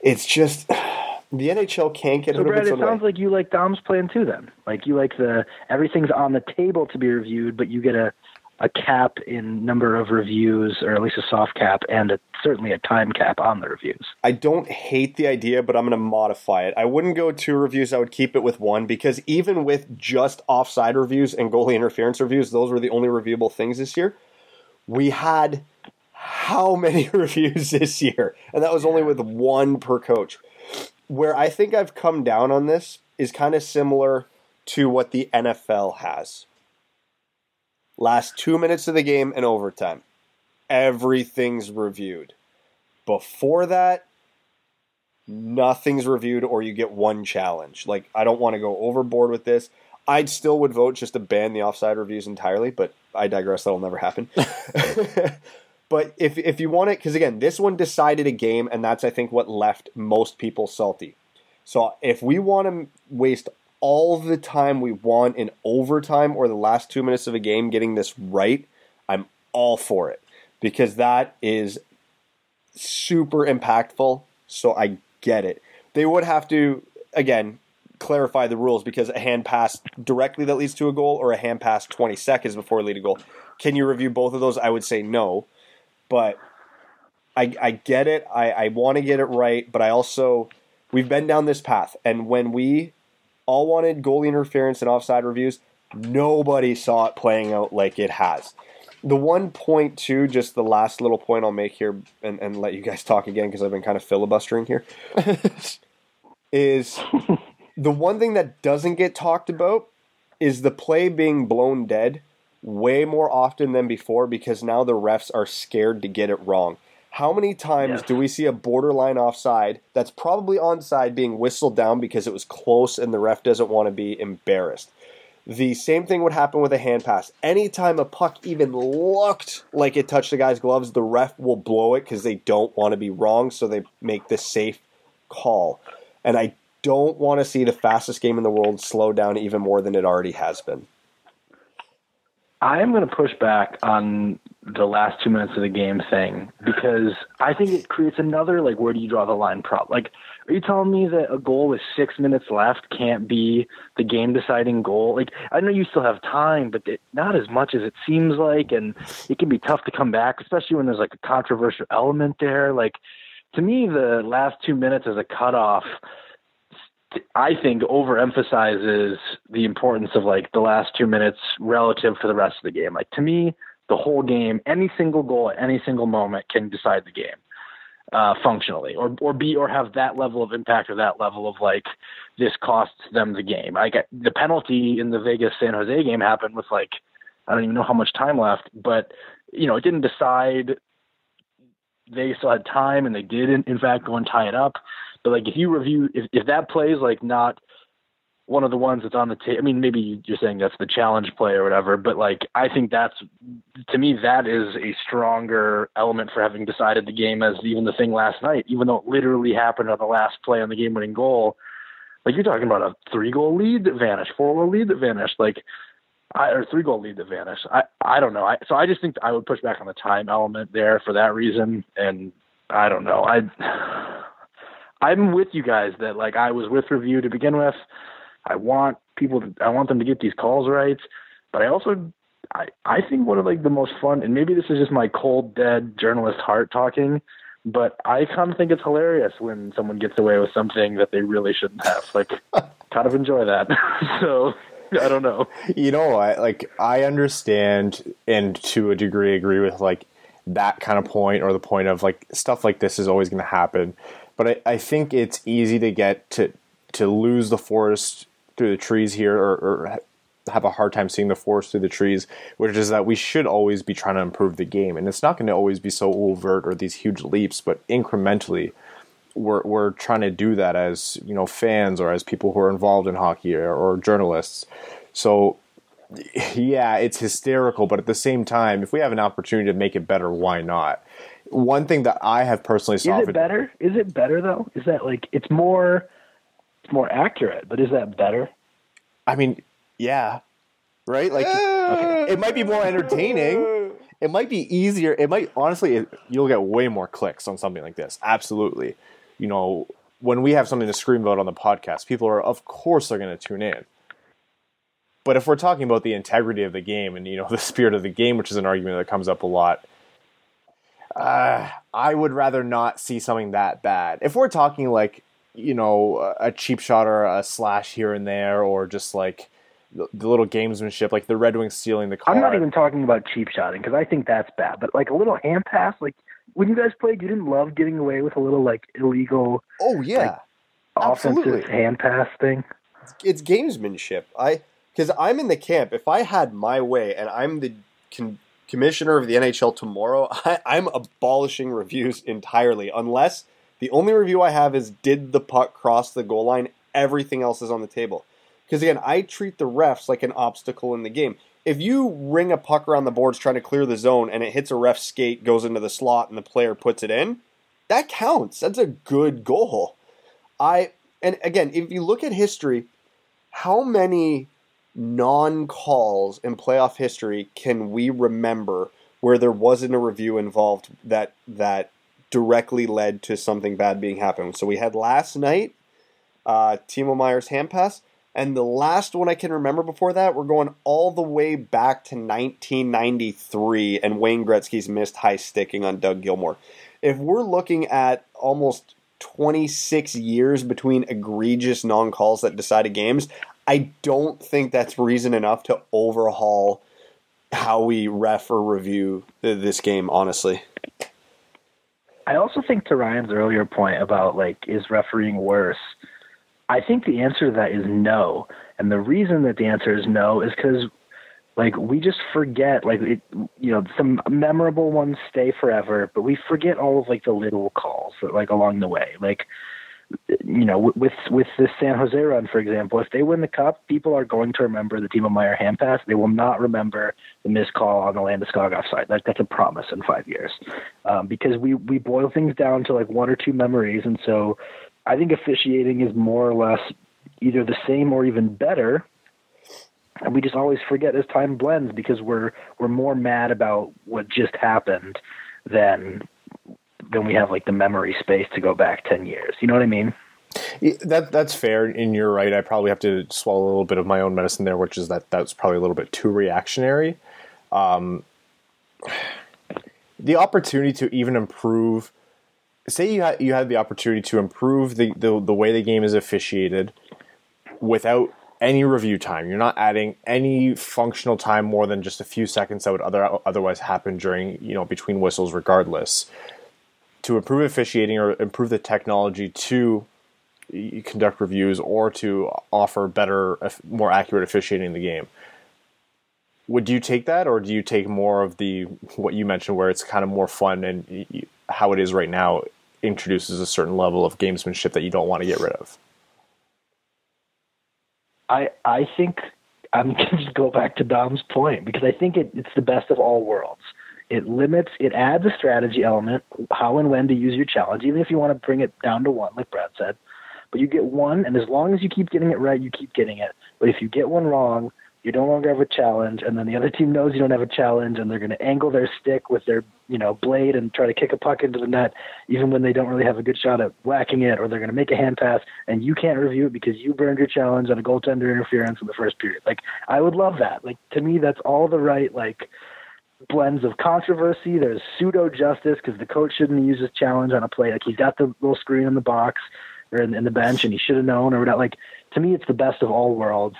It's just <sighs> the NHL can't get so, it Brad, its it sounds way. like you like Dom's plan too. Then, like you like the everything's on the table to be reviewed, but you get a a cap in number of reviews, or at least a soft cap, and a, certainly a time cap on the reviews. I don't hate the idea, but I'm going to modify it. I wouldn't go two reviews. I would keep it with one because even with just offside reviews and goalie interference reviews, those were the only reviewable things this year. We had how many <laughs> reviews this year? And that was only with one per coach. Where I think I've come down on this is kind of similar to what the NFL has Last two minutes of the game and overtime. Everything's reviewed. Before that, nothing's reviewed or you get one challenge. Like, I don't want to go overboard with this. I still would vote just to ban the offside reviews entirely, but I digress. That'll never happen. <laughs> <laughs> but if, if you want it, because again, this one decided a game, and that's, I think, what left most people salty. So if we want to waste all the time we want in overtime or the last two minutes of a game getting this right, I'm all for it because that is super impactful. So I get it. They would have to, again, clarify the rules because a hand pass directly that leads to a goal or a hand pass 20 seconds before lead a goal. Can you review both of those? I would say no. But I, I get it. I, I want to get it right. But I also, we've been down this path. And when we all wanted goalie interference and offside reviews. Nobody saw it playing out like it has. The one point, too, just the last little point I'll make here and, and let you guys talk again because I've been kind of filibustering here, <laughs> is the one thing that doesn't get talked about is the play being blown dead way more often than before because now the refs are scared to get it wrong. How many times do we see a borderline offside that's probably onside being whistled down because it was close and the ref doesn't want to be embarrassed? The same thing would happen with a hand pass. Anytime a puck even looked like it touched the guy's gloves, the ref will blow it because they don't want to be wrong, so they make the safe call. And I don't want to see the fastest game in the world slow down even more than it already has been. I am going to push back on the last two minutes of the game thing because I think it creates another like where do you draw the line problem. Like Are you telling me that a goal with six minutes left can't be the game deciding goal? Like, I know you still have time, but it, not as much as it seems like, and it can be tough to come back, especially when there's like a controversial element there. Like, to me, the last two minutes as a cutoff, I think overemphasizes the importance of like the last two minutes relative to the rest of the game. Like to me, the whole game, any single goal at any single moment can decide the game uh, functionally, or or be or have that level of impact or that level of like this costs them the game. I get the penalty in the Vegas San Jose game happened with like I don't even know how much time left, but you know it didn't decide. They still had time, and they did in, in fact go and tie it up. But like if you review if if that plays like not one of the ones that's on the table. I mean, maybe you're saying that's the challenge play or whatever, but like I think that's to me that is a stronger element for having decided the game as even the thing last night, even though it literally happened on the last play on the game-winning goal. Like you're talking about a three-goal lead that vanished, four-goal lead that vanished, like I, or three-goal lead that vanished. I I don't know. I so I just think I would push back on the time element there for that reason, and I don't know. I. <sighs> I'm with you guys that like I was with review to begin with. I want people to, I want them to get these calls right, but I also I I think one of like the most fun and maybe this is just my cold dead journalist heart talking, but I kind of think it's hilarious when someone gets away with something that they really shouldn't have. Like <laughs> kind of enjoy that. <laughs> so I don't know. You know, I like I understand and to a degree agree with like that kind of point or the point of like stuff like this is always going to happen. But I, I think it's easy to get to to lose the forest through the trees here or, or have a hard time seeing the forest through the trees, which is that we should always be trying to improve the game. And it's not going to always be so overt or these huge leaps, but incrementally, we're, we're trying to do that as you know fans or as people who are involved in hockey or, or journalists. So yeah, it's hysterical, but at the same time, if we have an opportunity to make it better, why not? One thing that I have personally softened. Is it better? Is it better though? Is that like it's more more accurate, but is that better? I mean, yeah, right. Like, okay. it might be more entertaining. It might be easier. It might honestly, it, you'll get way more clicks on something like this. Absolutely. You know, when we have something to scream about on the podcast, people are, of course, they're going to tune in. But if we're talking about the integrity of the game and you know <laughs> the spirit of the game, which is an argument that comes up a lot, uh, I would rather not see something that bad. If we're talking like you know a cheap shot or a slash here and there, or just like the, the little gamesmanship, like the Red Wings stealing the car. I'm not even talking about cheap shotting because I think that's bad. But like a little hand pass, like when you guys played, you didn't love getting away with a little like illegal. Oh yeah, like, offensive hand pass thing. It's gamesmanship. I because I'm in the camp. If I had my way and I'm the con- commissioner of the NHL tomorrow, <laughs> I, I'm abolishing reviews entirely unless the only review I have is did the puck cross the goal line? Everything else is on the table. Because again, I treat the refs like an obstacle in the game. If you ring a puck around the boards trying to clear the zone and it hits a ref skate, goes into the slot, and the player puts it in, that counts. That's a good goal. I and again, if you look at history, how many non-calls in playoff history can we remember where there wasn't a review involved that that directly led to something bad being happened. So we had last night, uh, Timo Meier's hand pass, and the last one I can remember before that, we're going all the way back to 1993 and Wayne Gretzky's missed high sticking on Doug Gilmour. If we're looking at almost 26 years between egregious non calls that decided games, I don't think that's reason enough to overhaul how we ref or review this game, honestly. I also think to Ryan's earlier point about like is refereeing worse. I think the answer to that is no, and the reason that the answer is no is because like we just forget like it, you know some memorable ones stay forever, but we forget all of like the little calls that, like along the way. Like you know, with with this San Jose run, for example, if they win the cup, people are going to remember the Timo Meier hand pass. They will not remember the missed call on the Landeskog offside. Like that's a promise in five years, um, because we we boil things down to like one or two memories, and so I think officiating is more or less either the same or even better. And we just always forget as time blends because we're we're more mad about what just happened than then we have like the memory space to go back 10 years. You know what I mean? That that's fair, and you're right. I probably have to swallow a little bit of my own medicine there, which is that that's probably a little bit too reactionary. Um, the opportunity to even improve, say you had you had the opportunity to improve the, the the way the game is officiated without any review time. You're not adding any functional time more than just a few seconds that would other, otherwise happen during you know between whistles, regardless. To improve officiating or improve the technology to conduct reviews or to offer better, more accurate officiating in the game. Would you take that, or do you take more of the what you mentioned, where it's kind of more fun and how it is right now introduces a certain level of gamesmanship that you don't want to get rid of? I I think I'm <laughs> going to go back to Dom's point because I think it, it's the best of all worlds. It limits, it adds a strategy element, how and when to use your challenge, even if you want to bring it down to one, like Brad said. But you get one, and as long as you keep getting it right, you keep getting it. But if you get one wrong, you no longer have a challenge, and then the other team knows you don't have a challenge, and they're going to angle their stick with their you know blade and try to kick a puck into the net, even when they don't really have a good shot at whacking it, or they're going to make a hand pass, and you can't review it because you burned your challenge on a goaltender interference in the first period. Like I would love that. Like to me, that's all the right like blends of controversy. There's pseudo justice because the coach shouldn't use his challenge on a play. Like he's got the little screen in the box or in, in the bench, and he should have known or whatever. Like to me, it's the best of all worlds.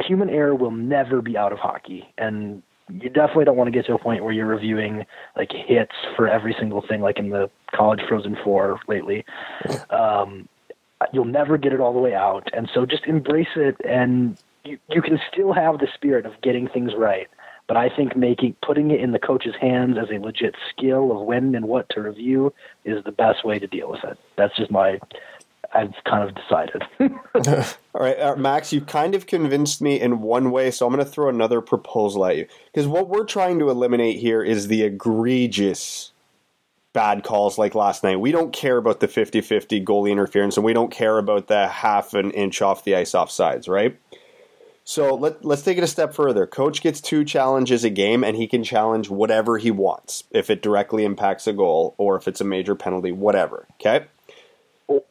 Human error will never be out of hockey, and you definitely don't want to get to a point where you're reviewing like hits for every single thing, like in the college Frozen Four lately. Um, you'll never get it all the way out, and so just embrace it, and you, you can still have the spirit of getting things right. But I think making putting it in the coach's hands as a legit skill of when and what to review is the best way to deal with it. That's just my. I've kind of decided. <laughs> All right, uh, Max, you kind of convinced me in one way, so I'm going to throw another proposal at you. Because what we're trying to eliminate here is the egregious bad calls like last night. We don't care about the 50 50 goalie interference, and we don't care about the half an inch off the ice offsides, right? So let, let's take it a step further. Coach gets two challenges a game, and he can challenge whatever he wants if it directly impacts a goal or if it's a major penalty, whatever. Okay?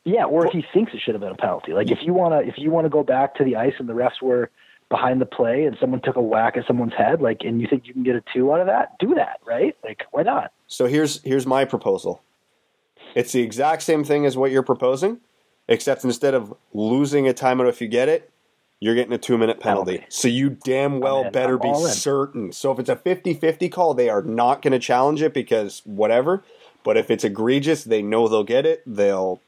yeah, or if he thinks it should have been a penalty. Like if you wanna if you wanna go back to the ice and the refs were behind the play and someone took a whack at someone's head, like and you think you can get a two out of that, do that, right? Like why not? So here's here's my proposal. It's the exact same thing as what you're proposing, except instead of losing a timeout if you get it, you're getting a two minute penalty. Penalty. So you damn well better I'm be in. certain. So if it's a 50 50 call, they are not going to challenge it because whatever. But if it's egregious, they know they'll get it. They'll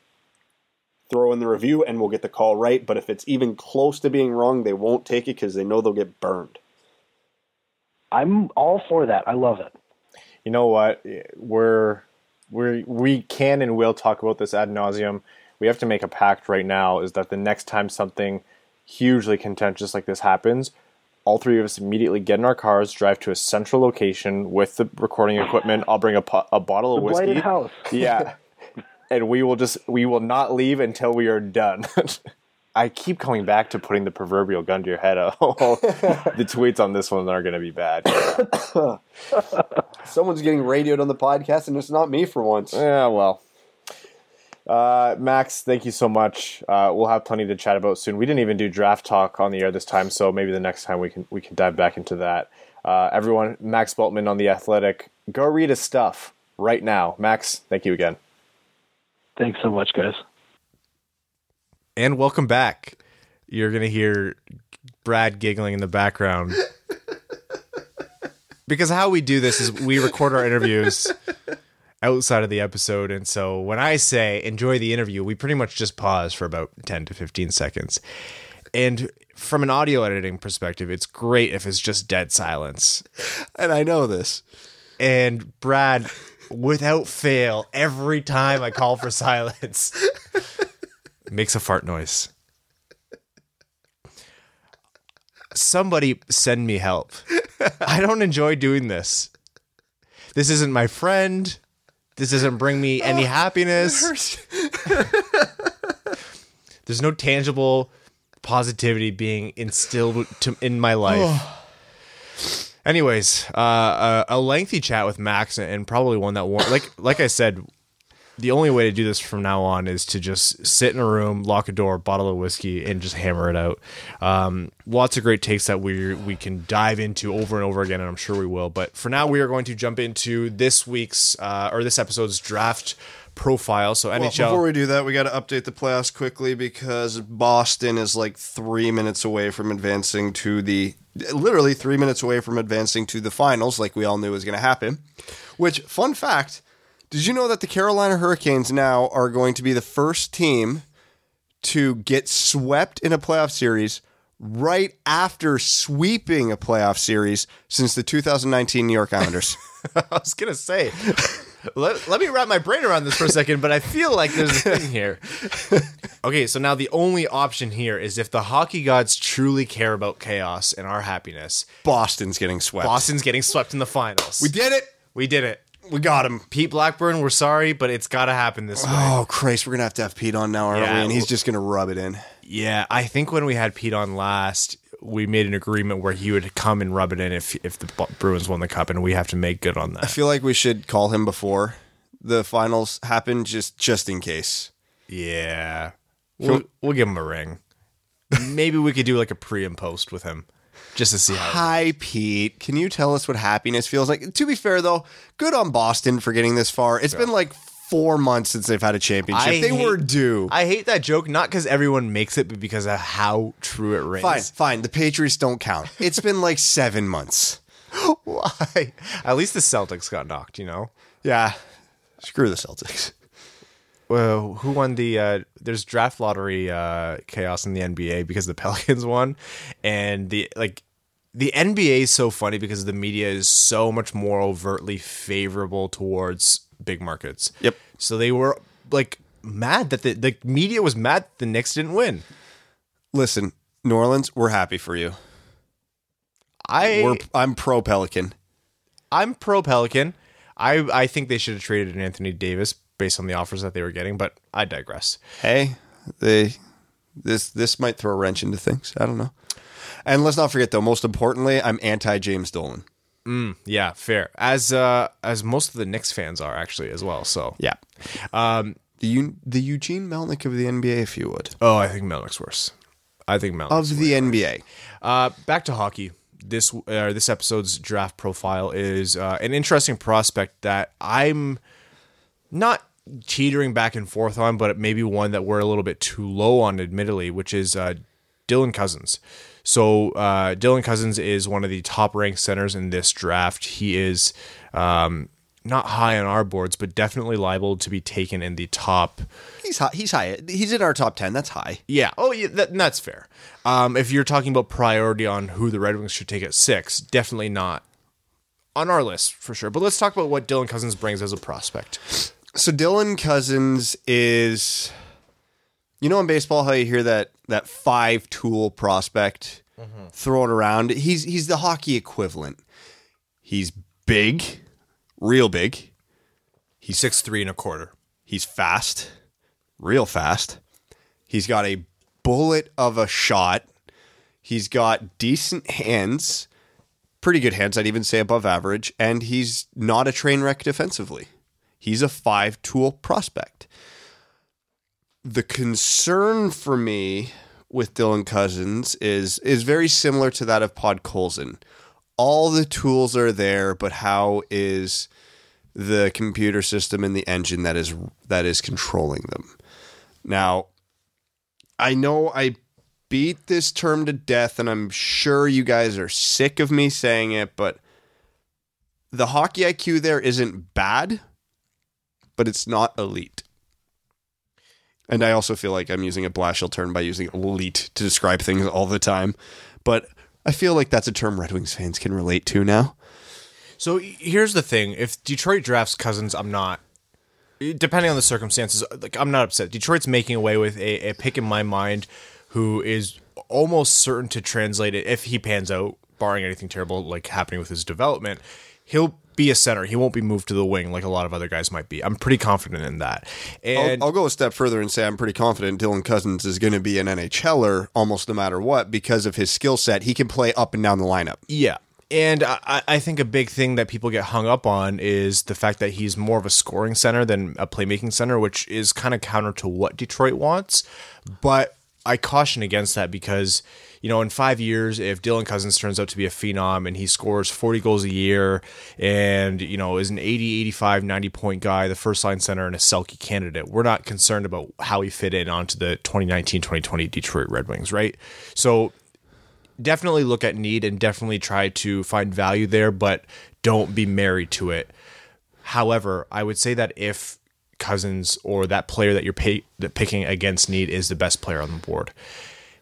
throw in the review and we'll get the call right. But if it's even close to being wrong, they won't take it because they know they'll get burned. I'm all for that. I love it. you know what we're we we can and will talk about this ad nauseum. We have to make a pact right now. Is that the next time something hugely contentious like this happens, all three of us immediately get in our cars, drive to a central location with the recording equipment. I'll bring a, po- a bottle of The whiskey. house. <laughs> Yeah. and we will just we will not leave until we are done. <laughs> I keep coming back to putting the proverbial gun to your head. <laughs> Oh, the tweets on this one are going to be bad. <coughs> Someone's getting radioed on the podcast, and it's not me for once. Yeah, well. Uh, Max, thank you so much. Uh, we'll have plenty to chat about soon. We didn't even do draft talk on the air this time, so maybe the next time we can we can dive back into that. Uh, everyone, Max Bultman on the Athletic. Go read his stuff right now. Max, thank you again. Thanks so much, guys. And welcome back. You're going to hear Brad giggling in the background. <laughs> because how we do this is we record our interviews outside of the episode. And so when I say enjoy the interview, we pretty much just pause for about 10 to 15 seconds. And from an audio editing perspective, it's great if it's just dead silence. And I know this. And Brad, without fail, every time I call for <laughs> silence, makes a fart noise. Somebody send me help. I don't enjoy doing this. This isn't my friend. This doesn't bring me any happiness. <laughs> There's no tangible positivity being instilled to, in my life. Anyways, uh, a, a lengthy chat with Max, and probably one that war- like like I said, the only way to do this from now on is to just sit in a room, lock a door, bottle of whiskey, and just hammer it out. Um, lots of great takes that we we can dive into over and over again, and I'm sure we will. But for now, we are going to jump into this week's uh, or this episode's draft profile. So Well, NHL. before we do that, we got to update the playoffs quickly because Boston is like three minutes away from advancing to the literally three minutes away from advancing to the finals, like we all knew was going to happen. Which, fun fact, did you know that the Carolina Hurricanes now are going to be the first team to get swept in a playoff series right after sweeping a playoff series since the 2019 New York Islanders? <laughs> I was gonna say. Let, let me wrap my brain around this for a second, but I feel like there's a thing here. Okay, so now the only option here is if the hockey gods truly care about chaos and our happiness, Boston's getting swept. Boston's getting swept in the finals. We did it. We did it. We got him. Pete Blackburn, we're sorry, but it's got to happen this way. Oh Christ, we're gonna have to have Pete on now, aren't Yeah, we? And he's well- just gonna rub it in. Yeah, I think when we had Pete on last, we made an agreement where he would come and rub it in if if the Bu- Bruins won the cup, and we have to make good on that. I that. feel like we should call him before the finals happen, just just in case. Yeah, we'll, we'll give him a ring. Maybe we could do like a pre and post with him, just to see how. Hi, Pete. Can you tell us what happiness feels like? To be fair, though, good on Boston for getting this far. It's been like four months since they've had a championship. I they hate- were due. I hate that joke, not because everyone makes it, but because of how true it rings. fine, fine. The Patriots don't count. It's been like seven months. <laughs> Why? At least the Celtics got knocked, you know? Yeah. Screw the Celtics. Well, who won the? Uh, there's draft lottery uh, chaos in the NBA because the <laughs> Pelicans won, and the like. The NBA is so funny because the media is so much more overtly favorable towards big markets. Yep. So they were like mad that the the media was mad that the Knicks didn't win. Listen, New Orleans, we're happy for you. I We're I'm pro Pelican. I'm pro Pelican. I I think they should have traded Anthony Davis based on the offers that they were getting, but I digress. hey, they this this might throw a wrench into things. I don't know. And let's not forget though, most importantly, I'm anti James Dolan. Yeah, fair. As uh as most of the Knicks fans are actually as well. So Yeah. Um the the Eugene Melnyk of the NBA, if you would. Oh, I think Melnyk's worse. I think Melnyk's Of the NBA. Uh, back to hockey. This uh, this episode's draft profile is uh, an interesting prospect that I'm not teetering back and forth on, but maybe one that we're a little bit too low on, admittedly, which is uh, Dylan Cozens. So uh, Dylan Cozens is one of the top ranked centers in this draft. He is um, not high on our boards, but definitely liable to be taken in the top He's high. He's high. He's in our top 10. That's high. yeah. Oh, yeah. That, that's fair. Um, if you're talking about priority on who the Red Wings should take at six, definitely not on our list for sure. But let's talk about what Dylan Cozens brings as a prospect. So Dylan Cozens is you know in baseball how you hear that that five tool prospect mm-hmm. thrown around? He's he's the hockey equivalent. He's big, real big. He's six three and a quarter. He's fast, real fast. He's got a bullet of a shot. He's got decent hands, pretty good hands, I'd even say above average, and he's not a train wreck defensively. He's a five tool prospect. The concern for me with Dylan Cozens is is very similar to that of Podkolzin. All the tools are there, but how is the computer system and the engine that is that is controlling them. Now, I know I beat this term to death and I'm sure you guys are sick of me saying it, but the hockey IQ there isn't bad, but it's not elite. And I also feel like I'm using a Blashill term by using elite to describe things all the time. But I feel like that's a term Red Wings fans can relate to now. So here's the thing: if Detroit drafts Cozens, I'm not. Depending on the circumstances, like I'm not upset. Detroit's making away with a, a pick in my mind, who is almost certain to translate it if he pans out, barring anything terrible like happening with his development. He'll be a center. He won't be moved to the wing like a lot of other guys might be. I'm pretty confident in that. And I'll, I'll go a step further and say I'm pretty confident Dylan Cozens is going to be an NHLer almost no matter what because of his skill set. He can play up and down the lineup. yeah, And I, I think a big thing that people get hung up on is the fact that he's more of a scoring center than a playmaking center, which is kind of counter to what Detroit wants. But I caution against that because, you know, in five years, if Dylan Cozens turns out to be a phenom and he scores 40 goals a year and, you know, is an 80, 85, 90 point guy, the first line center and a Selke candidate, we're not concerned about how he fit in onto the 2019 2020 Detroit Red Wings, right? So definitely look at need and definitely try to find value there, but don't be married to it. However, I would say that if Cozens or that player that you're pay, that picking against need is the best player on the board.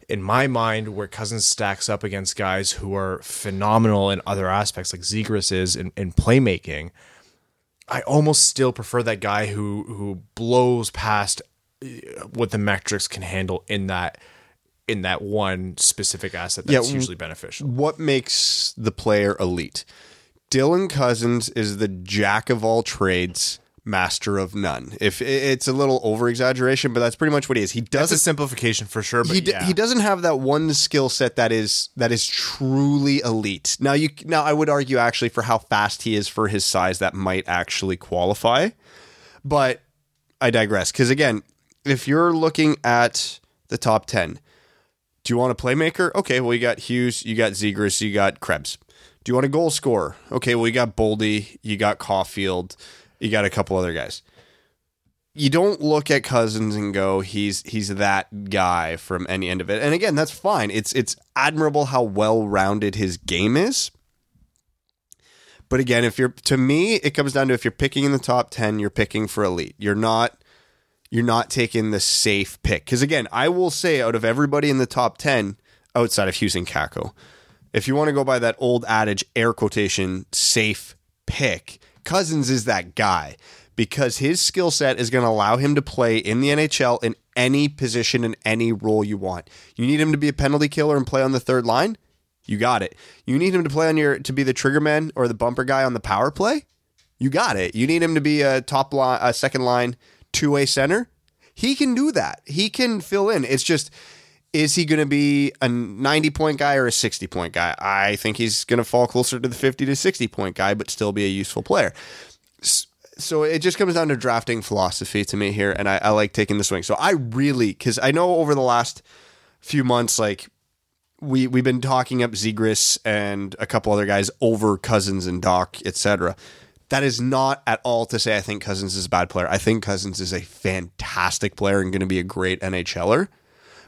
In my mind, where Cozens stacks up against guys who are phenomenal in other aspects, like Zegras is in, in playmaking, I almost still prefer that guy who who blows past uh, what the metrics can handle in that in that one specific asset that's Yeah, usually beneficial. What makes the player elite? Dylan Cozens is the jack of all trades, master of none. If it's a little over exaggeration, but that's pretty much what he is. He That's a simplification for sure, but he, d- yeah. he doesn't have that one skill set that is that is truly elite. Now you now I would argue actually for how fast he is for his size that might actually qualify. But I digress cuz again, if you're looking at the top 10, do you want a playmaker? Okay, well you got Hughes, you got Zegras, you got Krebs. Do you want a goal scorer? Okay, well you got Boldy, you got Caufield, you got a couple other guys you don't look at Cozens and go, he's he's that guy from any end of it. And again, that's fine. It's it's admirable how well rounded his game is. But again, if you're to me, it comes down to if you're picking in the top ten, you're picking for elite. You're not you're not taking the safe pick. Because again, I will say out of everybody in the top ten, outside of and Kakko, if you want to go by that old adage, air quotation, safe pick, Cozens is that guy because his skill set is going to allow him to play in the NHL in any position in any role you want. You need him to be a penalty killer and play on the third line? You got it. You need him to play on your to be the triggerman or the bumper guy on the power play? You got it. You need him to be a top line, a second line, two way center. He can do that. He can fill in. It's just, is he going to be a 90 point guy or a 60 point guy? I think he's going to fall closer to the 50 to 60 point guy, but still be a useful player. So it just comes down to drafting philosophy to me here, and I, I like taking the swing. So I really, because I know over the last few months, like we we've been talking up Zegras and a couple other guys over Cozens and Dach, etc. That is not at all to say I think Cozens is a bad player. I think Cozens is a fantastic player and going to be a great NHLer,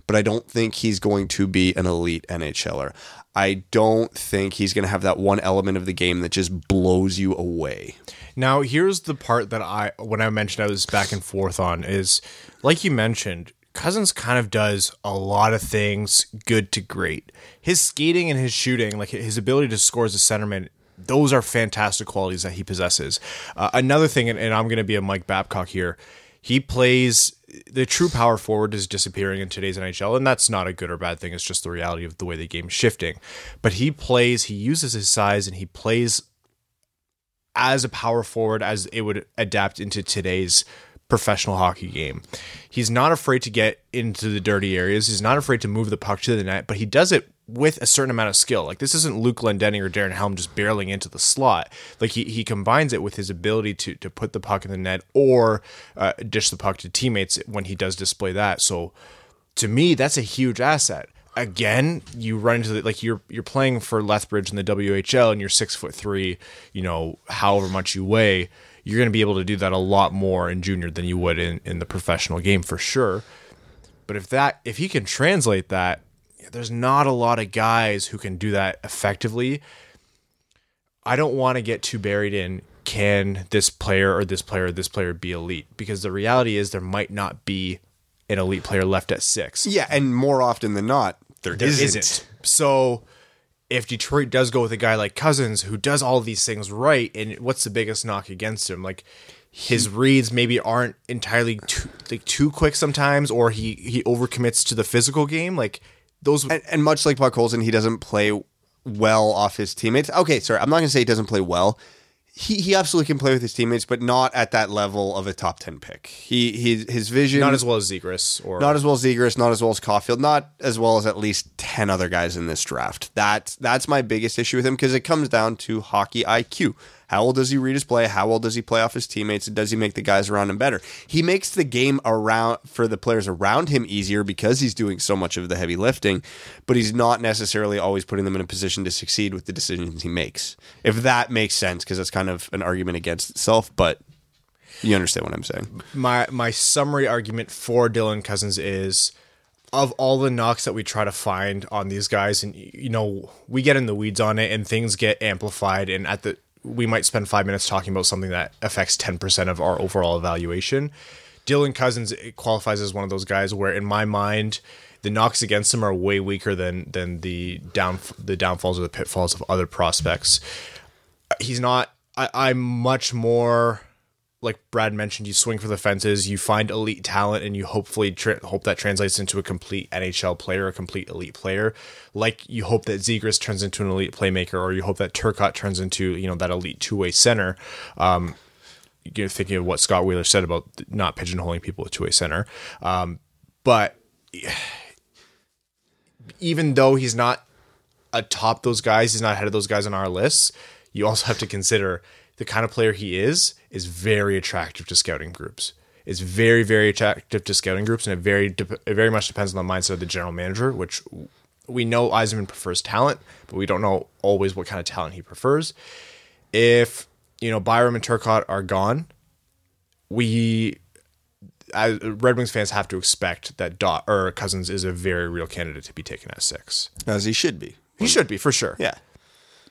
but I don't think he's going to be an elite NHLer. I don't think he's going to have that one element of the game that just blows you away. Now, here's the part that I, when I mentioned I was back and forth on, is like you mentioned, Cozens kind of does a lot of things good to great. His skating and his shooting, like his ability to score as a centerman, those are fantastic qualities that he possesses. Uh, another thing, and, and I'm going to be a Mike Babcock here, he plays the true power forward is disappearing in today's NHL, and that's not a good or bad thing. It's just the reality of the way the game's shifting. But he plays, he uses his size, and he plays as a power forward as it would adapt into today's professional hockey game. He's not afraid to get into the dirty areas. He's not afraid to move the puck to the net, but he does it with a certain amount of skill. Like this isn't Luke Glendening or Darren Helm just barreling into the slot. Like he, he combines it with his ability to to put the puck in the net or uh, dish the puck to teammates when he does display that. So to me, that's a huge asset. Again, you run into the, like you're you're playing for Lethbridge in the WHL and you're six foot three, you know, however much you weigh, you're going to be able to do that a lot more in junior than you would in, in the professional game for sure. But if that if he can translate that, there's not a lot of guys who can do that effectively. I don't want to get too buried in can this player or this player or this player be elite because the reality is there might not be an elite player left at six. Yeah, and more often than not, there, There isn't. isn't. So if Detroit does go with a guy like Cozens who does all these things right, and what's the biggest knock against him? Like his reads maybe aren't entirely too, like too quick sometimes, or he he overcommits to the physical game. Like those, And, and much like Podkolzin, he doesn't play well off his teammates. Okay, sorry, I'm not going to say he doesn't play well. he, he absolutely can play with his teammates, but not at that level of a top ten pick. He, he his vision Not as well as Zegras or not as well as Zegras, not as well as Caufield, not as well as at least ten other guys in this draft. That's that's my biggest issue with him because it comes down to hockey IQ. How well does he read his play? How well does he play off his teammates? Does he make the guys around him better? He makes the game around for the players around him easier because he's doing so much of the heavy lifting, but he's not necessarily always putting them in a position to succeed with the decisions he makes. If that makes sense, because that's kind of an argument against itself, but you understand what I'm saying. my my summary argument for Dylan Cozens is of all the knocks that we try to find on these guys and you know we get in the weeds on it and things get amplified and at the we might spend 5 minutes talking about something that affects 10% of our overall evaluation. Dylan Cozens qualifies as one of those guys where in my mind the knocks against him are way weaker than than the down the downfalls or the pitfalls of other prospects. He's not I, I'm much more like Brad mentioned, you swing for the fences, you find elite talent, and you hopefully tra- hope that translates into a complete NHL player, a complete elite player. Like you hope that Zegras turns into an elite playmaker, or you hope that Turcotte turns into you know that elite two way center. Um, you're thinking of what Scott Wheeler said about not pigeonholing people with two way center, um, but <sighs> even though he's not atop those guys, he's not ahead of those guys on our lists. You also have to consider the kind of player he is is very attractive to scouting groups. Is very very attractive to scouting groups, and it very dep- it very much depends on the mindset of the general manager. Which we know Yzerman prefers talent, but we don't know always what kind of talent he prefers. If you know Byram and Turcotte are gone, we as Red Wings fans have to expect that Dach or Cozens is a very real candidate to be taken at six. As he should be. He should be for sure. Yeah.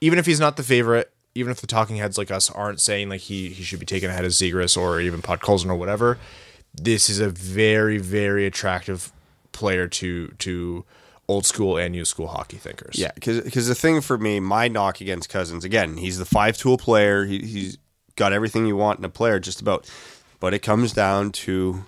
Even if he's not the favorite, even if the talking heads like us aren't saying like he he should be taken ahead of Zegras or even Podkolzin or whatever, this is a very very attractive player to to old school and new school hockey thinkers. Yeah, because the thing for me, my knock against Cozens, again, he's the five tool player. He, he's got everything you want in a player, just about. But it comes down to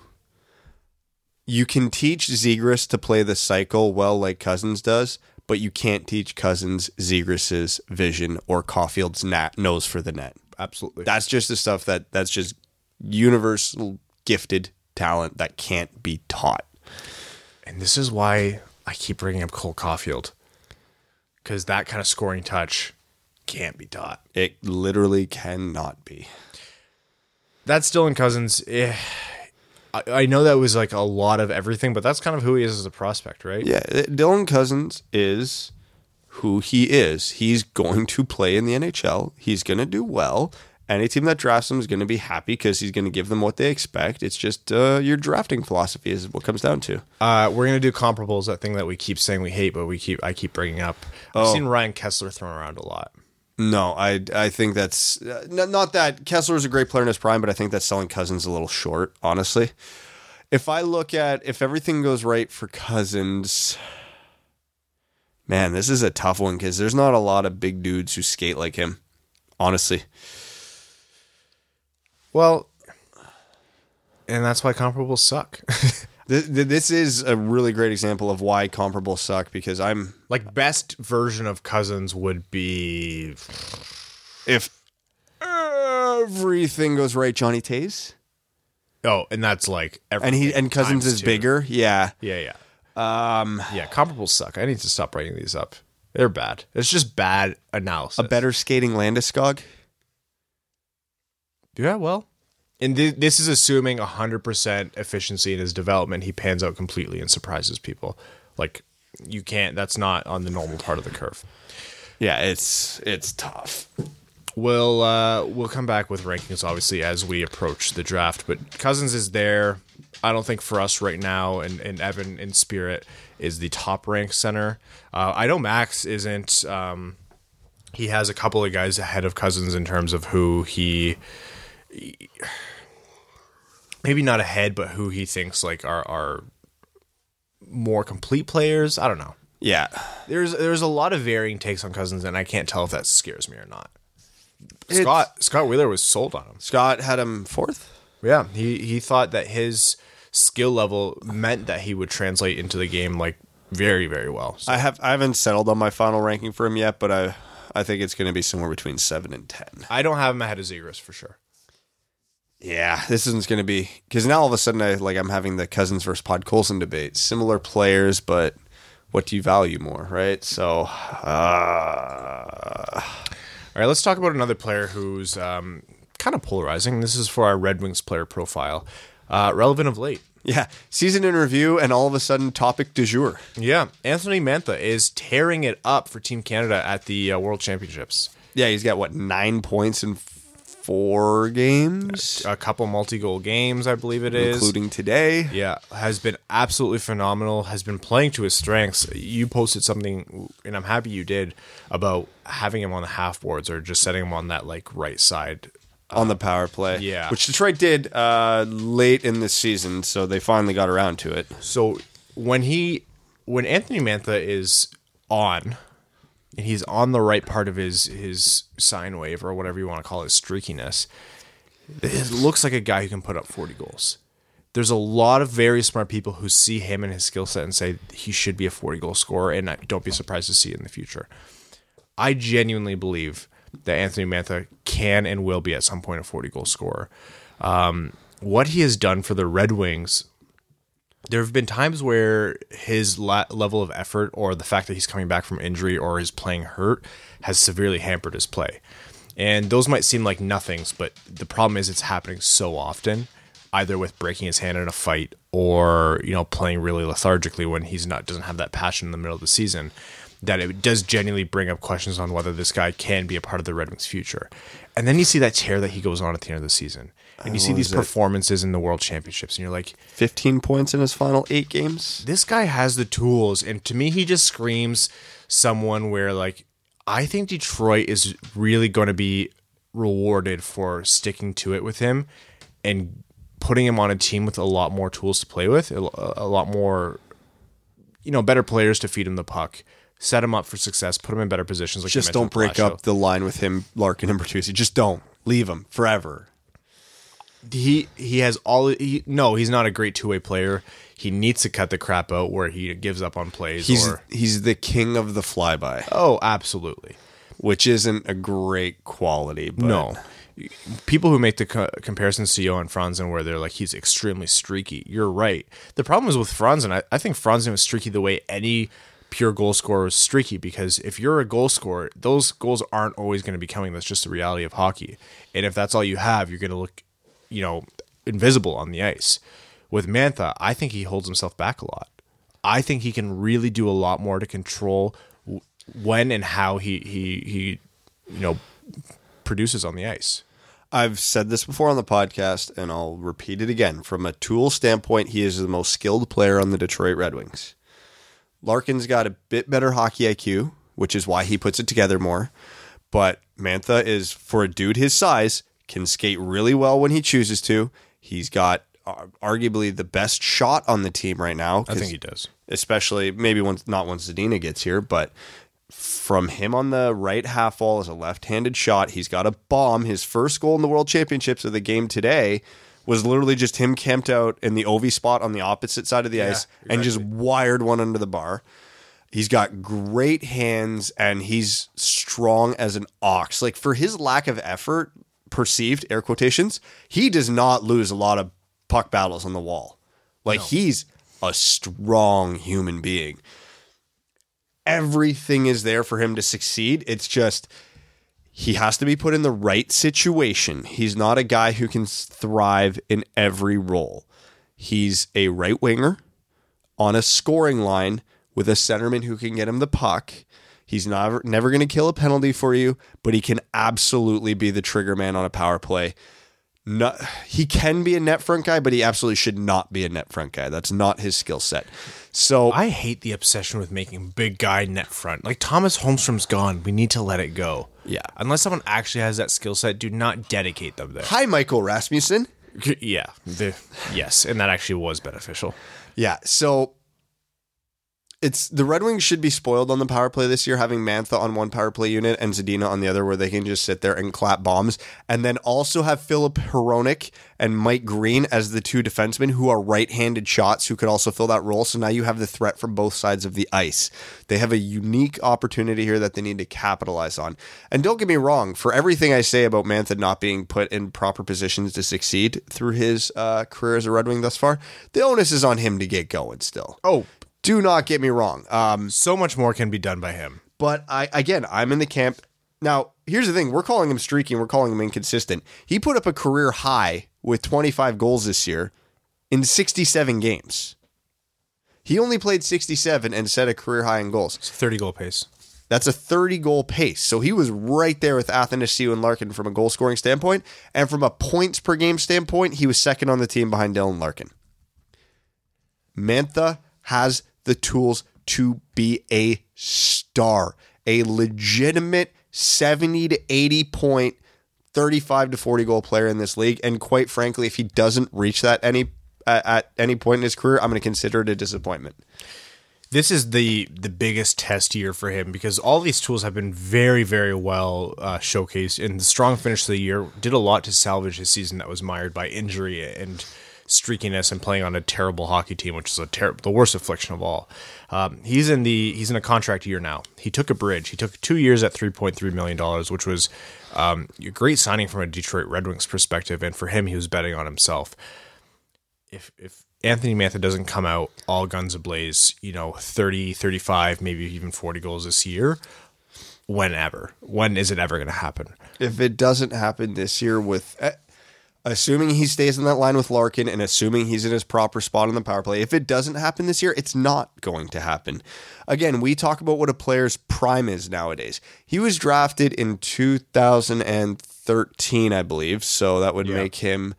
you can teach Zegras to play the cycle well, like Cozens does, but you can't teach Cozens Zegras's vision or Caufield's nat nose for the net. absolutely. That's just the stuff that that's just universal gifted talent that can't be taught. and this is why I keep bringing up Cole Caufield because that kind of scoring touch can't be taught. It literally cannot be. That's Dylan Cozens. Eh, I, I know that was like a lot of everything, but that's kind of who he is as a prospect, right? Yeah, uh, Dylan Cozens is who he is. He's going to play in the NHL. He's going to do well. Any team that drafts him is going to be happy because he's going to give them what they expect. It's just uh, your drafting philosophy is what comes down to. Uh, we're gonna do comparables. That thing that we keep saying we hate, but we keep I keep bringing up. I've Oh. seen Ryan Kesler thrown around a lot. No, I I think that's uh, not that Kesler is a great player in his prime, but I think that's selling Cozens a little short, honestly. If I look at if everything goes right for Cozens, man, this is a tough one because there's not a lot of big dudes who skate like him, honestly. Well, and that's why comparables suck. <laughs> Th- th- This is a really great example of why comparables suck because I'm like best version of Cozens would be if everything goes right, Johnny Toews, oh, and that's like and he and Cozens times is two. bigger, yeah. Yeah, yeah, um, yeah. Comparables suck. I need to stop writing these up. They're bad. It's just bad analysis. A better skating Landeskog. Yeah, well, and th- this is assuming 100% efficiency in his development. He pans out completely and surprises people. Like, you can't, that's not on the normal part of the curve. Yeah, it's it's tough. We'll, uh, we'll come back with rankings, obviously, as we approach the draft. But Cozens is there. I don't think for us right now, and, and Evan in spirit is the top ranked center. Uh, I know Max isn't. Um, he has a couple of guys ahead of Cozens in terms of who he maybe not ahead, but who he thinks like are are more complete players. I don't know. Yeah, There's there's a lot of varying takes on Cozens, and I can't tell if that scares me or not. Scott Scott Wheeler was sold on him. Scott had him fourth. Yeah, he he thought that his skill level meant that he would translate into the game like very very well. So, I have I haven't settled on my final ranking for him yet, but I I think it's going to be somewhere between seven and ten. I don't have him ahead of Zegras for sure. Yeah, this isn't going to be because now all of a sudden I like I'm having the Cozens versus Podkolzin debate. Similar players, but what do you value more, right? So, uh, All right, let's talk about another player who's um, kind of polarizing. This is for our Red Wings player profile. Uh, relevant of late. yeah, season in review, and all of a sudden topic du jour. Yeah, Anthony Mantha is tearing it up for Team Canada at the uh, World Championships. Yeah, he's got what nine points in four games, A couple multi-goal games, I believe it is. including today. Yeah, has been absolutely phenomenal. Has been playing to his strengths. You posted something, and I'm happy you did, about having him on the half boards or just setting him on that like right side. on the power play. yeah. Which Detroit did uh, late in this season, so they finally got around to it. So when he, when Anthony Mantha is on, and he's on the right part of his his sine wave or whatever you want to call it, streakiness, it looks like a guy who can put up 40 goals. There's a lot of very smart people who see him and his skill set and say he should be a 40 goal scorer, and don't be surprised to see it in the future. I genuinely believe that Anthony Mantha can and will be at some point a 40 goal scorer. Um, what he has done for the Red Wings, there have been times where his la- level of effort or the fact that he's coming back from injury or is playing hurt has severely hampered his play. And those might seem like nothings, but the problem is it's happening so often, either with breaking his hand in a fight or, you know, playing really lethargically when he's not doesn't have that passion in the middle of the season that it does genuinely bring up questions on whether this guy can be a part of the Red Wings future. And then you see that tear that he goes on at the end of the season. And you see these performances in the World Championships and you're like, 15 points in his final eight games. this guy has the tools and to me he just screams someone where like i think detroit is really going to be rewarded for sticking to it with him and putting him on a team with a lot more tools to play with a, lot more you know better players to feed him the puck set him up for success put him in better positions like Just don't break up the line with him, Larkin, and Bertuzzi. Just don't. Leave him forever. He he has all he, no he's not a great two-way player he needs to cut the crap out where he gives up on plays He's or he's the king of the flyby, oh absolutely which isn't a great quality. But No. People who make the co- comparisons to Johan Franzen where they're like, he's extremely streaky. You're right. The problem is with Franzen, I, I think Franzen was streaky the way any pure goal scorer is streaky because if you're a goal scorer, those goals aren't always going to be coming. That's just the reality of hockey. And if that's all you have, you're going to look, you know, invisible on the ice. With Mantha, I think he holds himself back a lot. I think he can really do a lot more to control when and how he he he you know produces on the ice. I've said this before on the podcast, and I'll repeat it again. From a tool standpoint, he is the most skilled player on the Detroit Red Wings. Larkin's got a bit better hockey IQ, which is why he puts it together more. But Mantha is, for a dude his size, can skate really well when he chooses to. He's got uh, arguably the best shot on the team right now. I think he does. especially maybe once not once Zadina gets here, but from him on the right half wall as a left-handed shot, he's got a bomb. His first goal in the World Championships of the game today was literally just him camped out in the OV spot on the opposite side of the ice and just wired one under the bar. He's got great hands and he's strong as an ox. Like for his lack of effort, perceived air quotations, he does not lose a lot of puck battles on the wall. Like he's a strong human being. Everything is there for him to succeed. It's just he has to be put in the right situation. He's not a guy who can thrive in every role. He's a right winger on a scoring line with a centerman who can get him the puck. He's never never going to kill a penalty for you, but he can absolutely be the trigger man on a power play. He can be a net front guy, but he absolutely should not be a net front guy. That's not his skill set. So I hate the obsession with making big guy net front. Like Thomas Holmstrom's gone. We need to let it go. Yeah. Unless someone actually has that skill set, do not dedicate them there. hi, Michael Rasmussen. <laughs> Yeah. The, yes. And that actually was beneficial. Yeah. So it's the Red Wings should be spoiled on the power play this year, having Mantha on one power play unit and Zadina on the other, where they can just sit there and clap bombs, and then also have Filip Hronek and Mike Green as the two defensemen who are right-handed shots who could also fill that role. So now you have the threat from both sides of the ice. They have a unique opportunity here that they need to capitalize on. And don't get me wrong, for everything I say about Mantha not being put in proper positions to succeed through his uh, career as a Red Wing thus far, the onus is on him to get going still. Oh, Do not get me wrong. Um, so much more can be done by him. but I again, I'm in the camp. Now, here's the thing: we're calling him streaky, we're calling him inconsistent. He put up a career high with 25 goals this year in 67 games. He only played 67 and set a career high in goals. It's a 30 goal pace. That's a 30 goal pace. So he was right there with Athanasiou and Larkin from a goal scoring standpoint. And from a points per game standpoint, he was second on the team behind Dylan Larkin. Mantha has the tools to be a star, a legitimate 70 to 80 point, 35 to 40 goal player in this league. And quite frankly, if he doesn't reach that any at, any point in his career, I'm going to consider it a disappointment. This is the the biggest test year for him because all these tools have been very very well uh, showcased. And the strong finish of the year did a lot to salvage his season that was mired by injury and streakiness and playing on a terrible hockey team, which is a ter- the worst affliction of all. Um, he's in the he's in a contract year now. He took a bridge. He took two years at three point three million dollars, which was um, a great signing from a Detroit Red Wings perspective. And for him, he was betting on himself. If if Anthony Mantha doesn't come out all guns ablaze, you know, 30, 35, maybe even 40 goals this year, whenever. When is it ever going to happen? if it doesn't happen this year with uh, assuming he stays in that line with Larkin and assuming he's in his proper spot on the power play if it doesn't happen this year it's not going to happen. Again we talk about what a player's prime is nowadays. He was drafted in 2013 I believe so that would Yeah. make him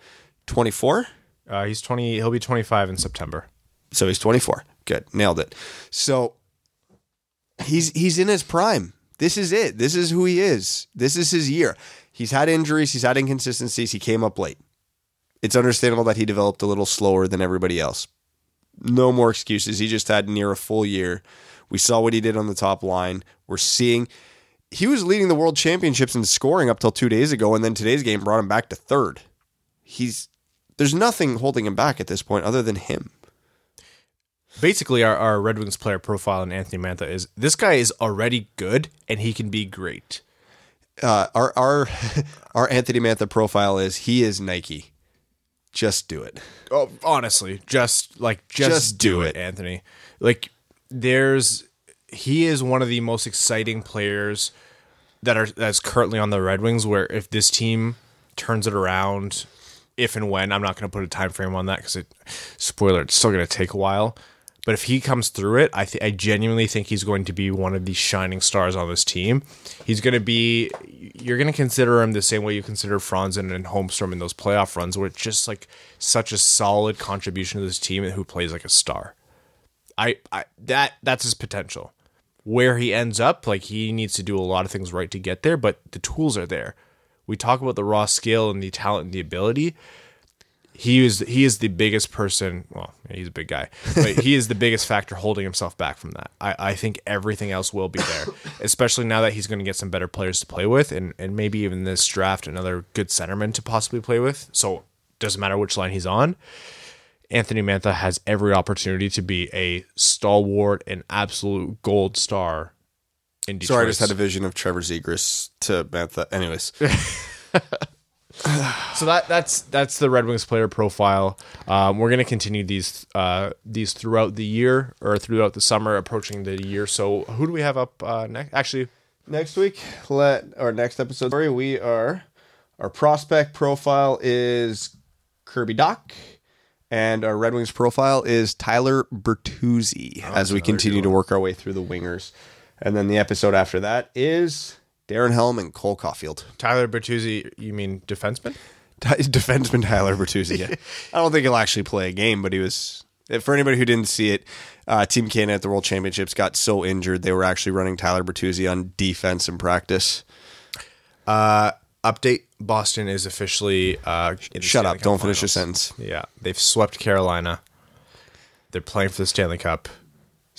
24 Uh, he's 20, he'll be 25 in September. so he's 24 good. Nailed it. So he's he's in his prime. This is it. This is who he is. This is his year he's had injuries he's had inconsistencies he came up late. It's understandable that he developed a little slower than everybody else. No more excuses he just had near a full year. We saw what he did on the top line. We're seeing he was leading the world championships in scoring up till two days ago and then today's game brought him back to third. He's there's nothing holding him back at this point other than him. Basically, our, our Red Wings player profile in Anthony Mantha is this guy is already good and he can be great. Uh, our our <laughs> our Anthony Mantha profile is he is Nike. Just do it. Oh, honestly, just like just, Just do, do it, it. Anthony. Like there's he is one of the most exciting players that are that's currently on the Red Wings where if this team turns it around if and when I'm not going to put a time frame on that cuz it spoiler it's still going to take a while. But if he comes through it, I th- I genuinely think he's going to be one of the shining stars on this team. He's going to be you're going to consider him the same way you consider Franzen and Holmstrom in those playoff runs where it's just like such a solid contribution to this team and who plays like a star. I, I that that's his potential. Where he ends up, like he needs to do a lot of things right to get there, but the tools are there. We talk about the raw skill and the talent and the ability. He is he is the biggest person. Well, he's a big guy, but he is the <laughs> biggest factor holding himself back from that. I, I think everything else will be there, <coughs> especially now that he's going to get some better players to play with, and and maybe even this draft another good centerman to possibly play with. So doesn't matter which line he's on. Anthony Mantha has every opportunity to be a stalwart and absolute gold star in Detroit. Sorry, I just had a vision of Trevor Zegras to Mantha. Anyways, <laughs> <sighs> so that that's that's the Red Wings player profile. Um, we're going to continue these uh, these throughout the year or throughout the summer, approaching the year. So who do we have up uh, next? Actually, next week, let our next episode. Sorry, we are our prospect profile is Kirby Dach. And our Red Wings profile is Tyler Bertuzzi as we continue to work our way through the wingers. And then the episode after that is Darren Helm and Cole Caufield. Tyler Bertuzzi, you mean defenseman? <laughs> defenseman Tyler Bertuzzi. Yeah. <laughs> I don't think he'll actually play a game, but he was. For anybody who didn't see it, uh, Team Canada at the World Championships got so injured they were actually running Tyler Bertuzzi on defense in practice. Update: Boston is officially. Uh, Shut up! Cup Don't finish your sentence. Yeah, they've swept Carolina. They're playing for the Stanley Cup.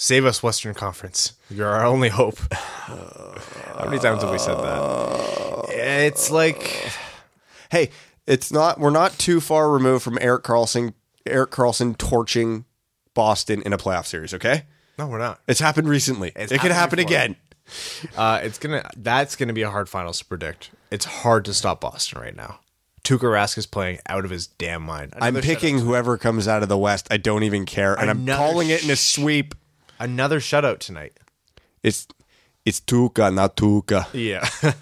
Save us, Western Conference. You're our only hope. How many times have we said that? It's like Hey, it's not. We're not too far removed from Erik Karlsson. Erik Karlsson torching Boston in a playoff series. Okay, no, we're not. it's happened recently. It's it could happen before. again. Uh, it's gonna. That's gonna be a hard finals to predict. It's hard to stop Boston right now. Tuukka Rask is playing out of his damn mind. I'm picking whoever comes out of the West. I don't even care, and I'm calling it in a sweep. Another shutout tonight. It's it's Tuca, not Tuca. Yeah. <laughs>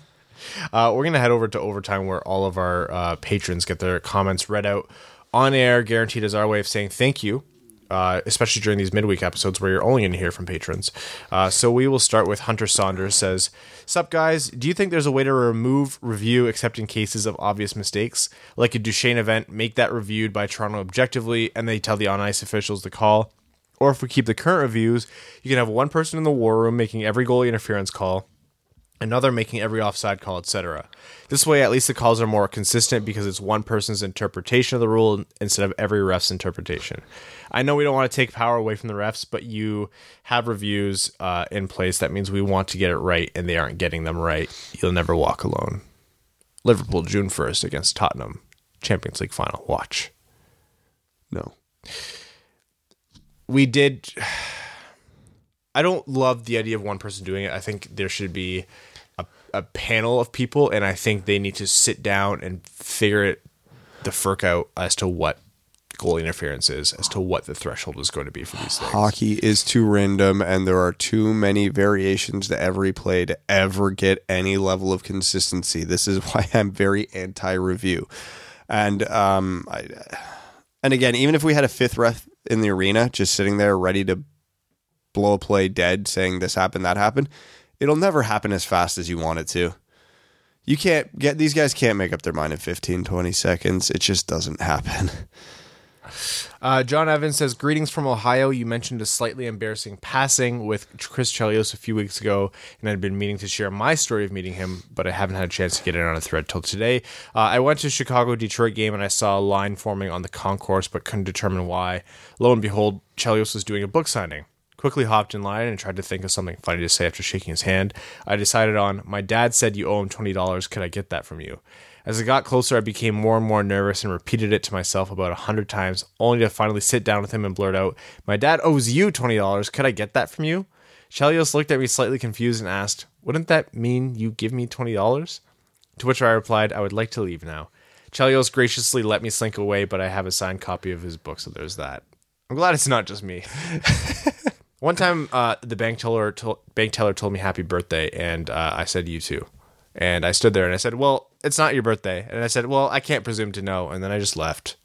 uh, we're going to head over to overtime where all of our uh, patrons get their comments read out on air, guaranteed as our way of saying thank you, uh, especially during these midweek episodes where you're only going to hear from patrons. Uh, so we will start with Hunter Saunders says, Sup guys, do you think there's a way to remove review except in cases of obvious mistakes? Like a Duchesne event, make that reviewed by Toronto objectively and they tell the on ice officials to call? Or if we keep the current reviews, you can have one person in the war room making every goalie interference call, another making every offside call, etc. This way, at least the calls are more consistent because it's one person's interpretation of the rule instead of every ref's interpretation. I know we don't want to take power away from the refs, but you have reviews uh, in place. That means we want to get it right, and they aren't getting them right. You'll never walk alone. Liverpool, June 1st against Tottenham, Champions League final. Watch. No, we did <sighs> I don't love the idea of one person doing it. I think there should be a, a panel of people and I think they need to sit down and figure it the FERC out as to what goal interference is, as to what the threshold is going to be for these things. hockey is too random, and there are too many variations to every play to ever get any level of consistency. This is <laughs> why I'm very anti-review, and um, I, and again, even if we had a fifth ref in the arena just sitting there ready to blow a play dead, saying this happened, that happened, it'll never happen as fast as you want it to. You can't get these guys can't make up their mind in 15, 20 seconds. It just doesn't happen. <laughs> Uh, John Evans says, Greetings from Ohio. You mentioned a slightly embarrassing passing with Chris Chelios a few weeks ago, and I'd been meaning to share my story of meeting him, but I haven't had a chance to get it on a thread till today. Uh, I went to Chicago Detroit game and I saw a line forming on the concourse, but couldn't determine why. Lo and behold, Chelios was doing a book signing. Quickly hopped in line and tried to think of something funny to say after shaking his hand. I decided on, My dad said you owe him $20. Could I get that from you? As I got closer, I became more and more nervous and repeated it to myself about a hundred times, only to finally sit down with him and blurt out, My dad owes you $20. Could I get that from you? Chelios looked at me slightly confused and asked, Wouldn't that mean you give me $20? To which I replied, I would like to leave now. Chelios graciously let me slink away, but I have a signed copy of his book, so there's that. I'm glad it's not just me. <laughs> One time, uh, the bank teller to- bank teller told me happy birthday, and uh, I said you too. And I stood there and I said, "Well, it's not your birthday." And I said, "Well, I can't presume to know." And then I just left.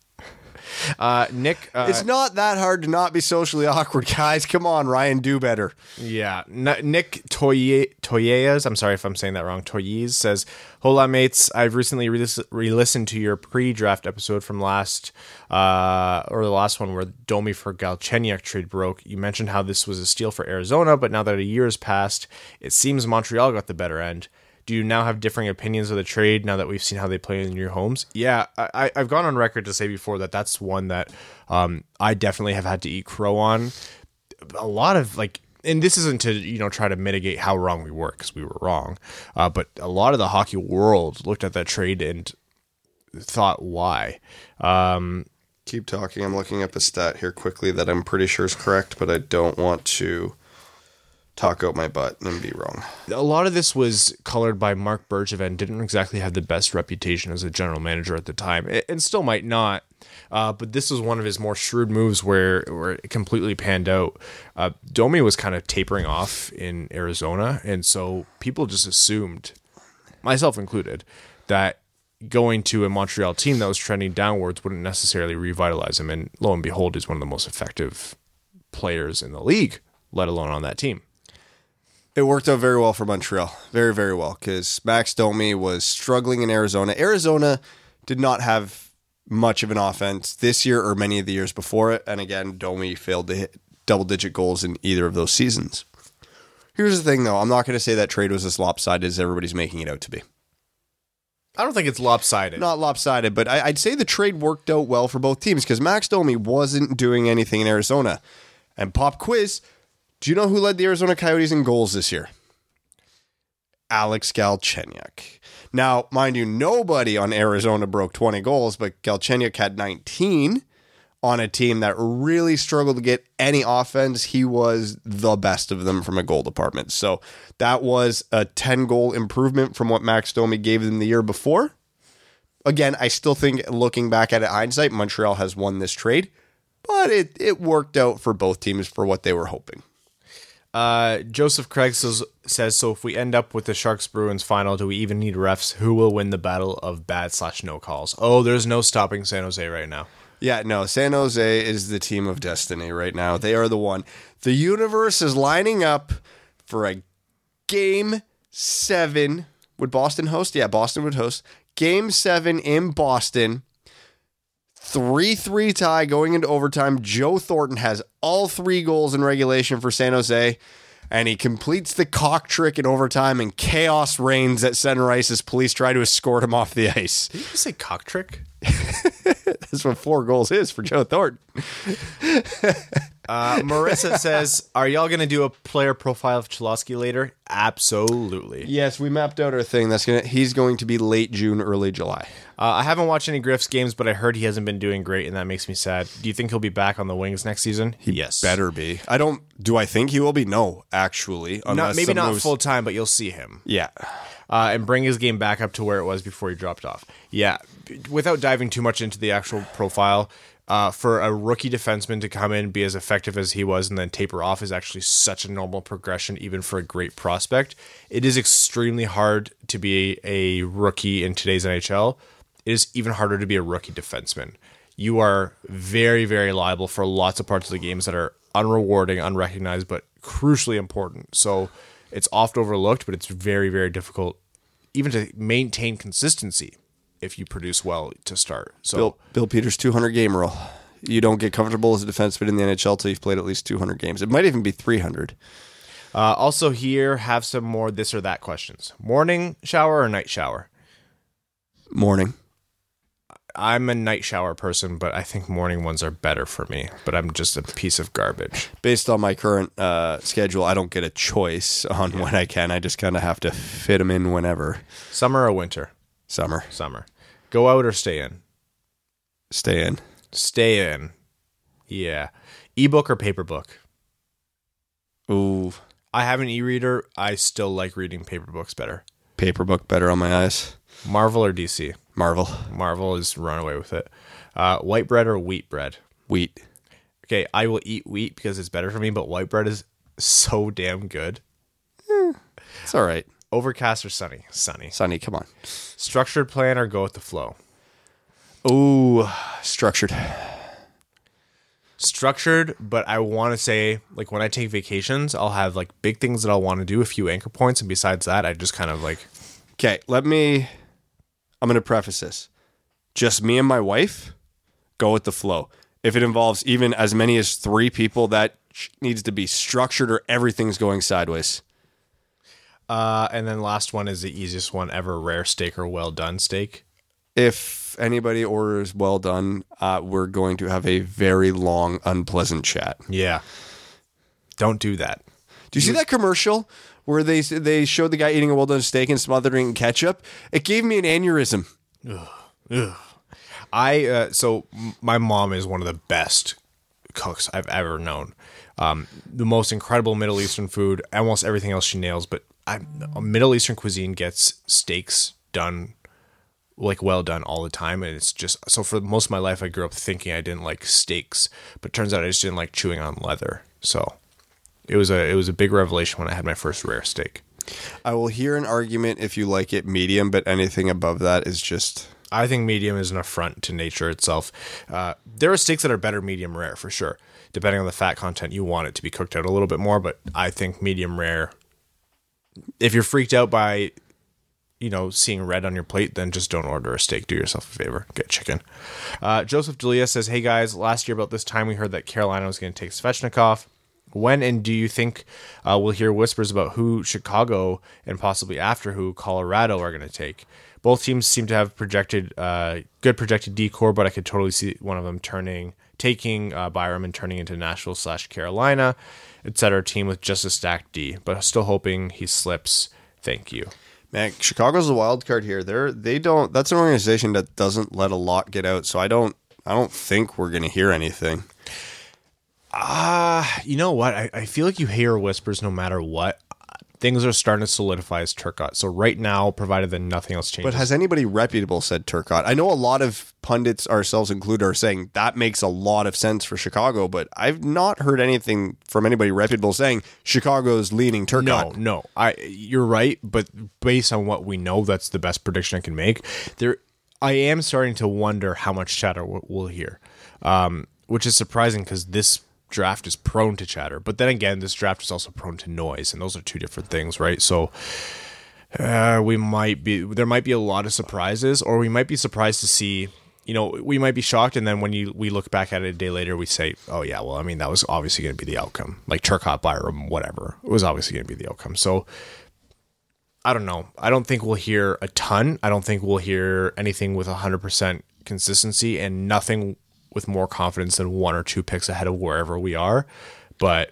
Uh, Nick, uh, It's not that hard to not be socially awkward, guys. Come on, Ryan, do better. Yeah, N- Nick Toye Toyes, I'm sorry if I'm saying that wrong. Toyes says, "Hola mates, I've recently re- re-listened to your pre-draft episode from last uh or the last one where Domi for Galchenyuk trade broke. You mentioned how this was a steal for Arizona, but now that a year has passed, it seems Montreal got the better end." Do you now have differing opinions of the trade now that we've seen how they play in your homes? Yeah, I, I've gone on record to say before that that's one that um, I definitely have had to eat crow on a lot of like and this isn't to you know try to mitigate how wrong we were because we were wrong uh, but a lot of the hockey world looked at that trade and thought why um, Keep talking. I'm looking up a stat here quickly that I'm pretty sure is correct, but I don't want to talk out my butt and be wrong. a lot of this was colored by Marc Bergevin didn't exactly have the best reputation as a general manager at the time and still might not uh, but this was one of his more shrewd moves where, where it completely panned out. Uh, Domi was kind of tapering off in Arizona, and so people just assumed, myself included, that going to a Montreal team that was trending downwards wouldn't necessarily revitalize him. And lo and behold, he's one of the most effective players in the league, let alone on that team. It worked out very well for Montreal. Very, very well because Max Domi was struggling in Arizona. Arizona did not have much of an offense this year or many of the years before it. And again, Domi failed to hit double digit goals in either of those seasons. Here's the thing, though. I'm not going to say that trade was as lopsided as everybody's making it out to be. I don't think it's lopsided. Not lopsided, but I, I'd say the trade worked out well for both teams because Max Domi wasn't doing anything in Arizona. And Pop Quiz Do you know who led the Arizona Coyotes in goals this year? Alex Galchenyuk. Now, mind you, nobody on Arizona broke 20 goals, but Galchenyuk had 19 on a team that really struggled to get any offense. He was the best of them from a goal department. So that was a 10 goal improvement from what Max Domi gave them the year before. Again, I still think looking back at it hindsight, Montreal has won this trade, but it, it worked out for both teams for what they were hoping. Uh, Joseph Craig says, says, so if we end up with the Sharks Bruins final, do we even need refs? Who will win the battle of bad slash no calls? Oh, there's no stopping San Jose right now. Yeah, no, San Jose is the team of destiny right now. They are the one. The universe is lining up for a game seven. Would Boston host? Yeah, Boston would host. Game seven in Boston. 3 3 tie going into overtime. Joe Thornton has all three goals in regulation for San Jose, and he completes the cock trick in overtime, and chaos reigns at center ice as police try to escort him off the ice. Did you say cock trick? <laughs> <laughs> That's what four goals is for Joe Thornton. <laughs> Uh, Marissa says, "Are y'all gonna do a player profile of Cholowski later?" Absolutely. Yes, we mapped out our thing. That's gonna. He's going to be late June, early July. Uh, I haven't watched any Griff's games, but I heard he hasn't been doing great, and that makes me sad. Do you think he'll be back on the wings next season? yes, Better be. I don't. Do I think he will be? No, actually. Not, maybe not full time, but you'll see him. Yeah. uh, and bring his game back up to where it was before he dropped off. Yeah, without diving too much into the actual profile, uh, for a rookie defenseman to come in, be as effective as he was, and then taper off is actually such a normal progression, even for a great prospect. It is extremely hard to be a rookie in today's NHL. It is even harder to be a rookie defenseman. You are very, very liable for lots of parts of the games that are unrewarding, unrecognized, but crucially important. So it's oft overlooked, but it's very, very difficult even to maintain consistency if you produce well to start. So Bill Bill Peters 200 game rule. You don't get comfortable as a defenseman in the NHL till you've played at least 200 games. It might even be 300. uh, also here have some more this or that questions. Morning shower or night shower? Morning. I'm a night shower person, but I think morning ones are better for me. But I'm just a piece of garbage. Based on my current uh, schedule, I don't get a choice on when I can. I just kind of have to fit them in whenever. Summer or winter? Summer. Summer. Go out or stay in? Stay in. Stay in. Yeah. Ebook or paper book? Ooh. I have an e-reader. I still like reading paper books better. Paper book better on my eyes. Marvel or DC? Marvel. Marvel is run away with it. Uh, white bread or wheat bread? Wheat. Okay, I will eat wheat because it's better for me, but white bread is so damn good. It's all right. Overcast or sunny? Sunny. Sunny, come on. Structured plan or go with the flow? Ooh, structured. Structured, but I want to say, like, when I take vacations, I'll have, like, big things that I'll want to do, a few anchor points, and besides that, I just kind of, like, Okay, let me. I'm going to preface this. Just me and my wife, go with the flow. If it involves even as many as three people, that needs to be structured or everything's going sideways. Uh, and then last one is the easiest one ever rare steak or well done steak. If anybody orders well done, uh, we're going to have a very long, unpleasant chat. Yeah. Don't do that. Do you see that commercial where they they showed the guy eating a well done steak and smothering in ketchup? It gave me an aneurysm. Ugh. Ugh. I uh, so my mom is one of the best cooks I've ever known. Um, the most incredible Middle Eastern food. Almost everything else she nails, but I, Middle Eastern cuisine gets steaks done like well done all the time, and it's just so. For most of my life, I grew up thinking I didn't like steaks, but turns out I just didn't like chewing on leather. So it was a it was a big revelation when I had my first rare steak. I will hear an argument if you like it medium, but anything above that is just I think medium is an affront to nature itself. Uh, there are steaks that are better medium rare for sure, depending on the fat content. You want it to be cooked out a little bit more, but I think medium rare. If you're freaked out by, you know, seeing red on your plate, then just don't order a steak. Do yourself a favor, get chicken. Uh, Joseph Delia says, "Hey guys, last year about this time we heard that Carolina was going to take Svechnikov." When and do you think uh, we'll hear whispers about who Chicago and possibly after who Colorado are going to take? Both teams seem to have projected uh, good projected decor, but I could totally see one of them turning taking uh, Byram and turning into Nashville slash Carolina. Etc. team with just a stacked D, but still hoping he slips. Thank you. Man, Chicago's the wild card here. They're they don't. That's an organization that doesn't let a lot get out. So I don't. I don't think we're gonna hear anything. Ah, you know what? I, I feel like you hear whispers no matter what. Things are starting to solidify as Turcotte. So right now, provided that nothing else changes, But has anybody reputable said Turcotte? I know a lot of pundits, ourselves included, are saying that makes a lot of sense for Chicago, but I've not heard anything from anybody reputable saying Chicago's leaning no, Turcotte. no. no, I you're right, but based on what we know, that's the best prediction I can make. There, I am starting to wonder how much chatter we'll, we'll hear, um, which is surprising because this draft is prone to chatter. But then again, this draft is also prone to noise, and those are two different things, right? So. Uh, we might be there might be a lot of surprises or we might be surprised to see you know we might be shocked and then when you we look back at it a day later we say oh yeah well i mean that was obviously going to be the outcome like turcotte byram whatever it was obviously going to be the outcome so i don't know i don't think we'll hear a ton i don't think we'll hear anything with 100% consistency and nothing with more confidence than one or two picks ahead of wherever we are but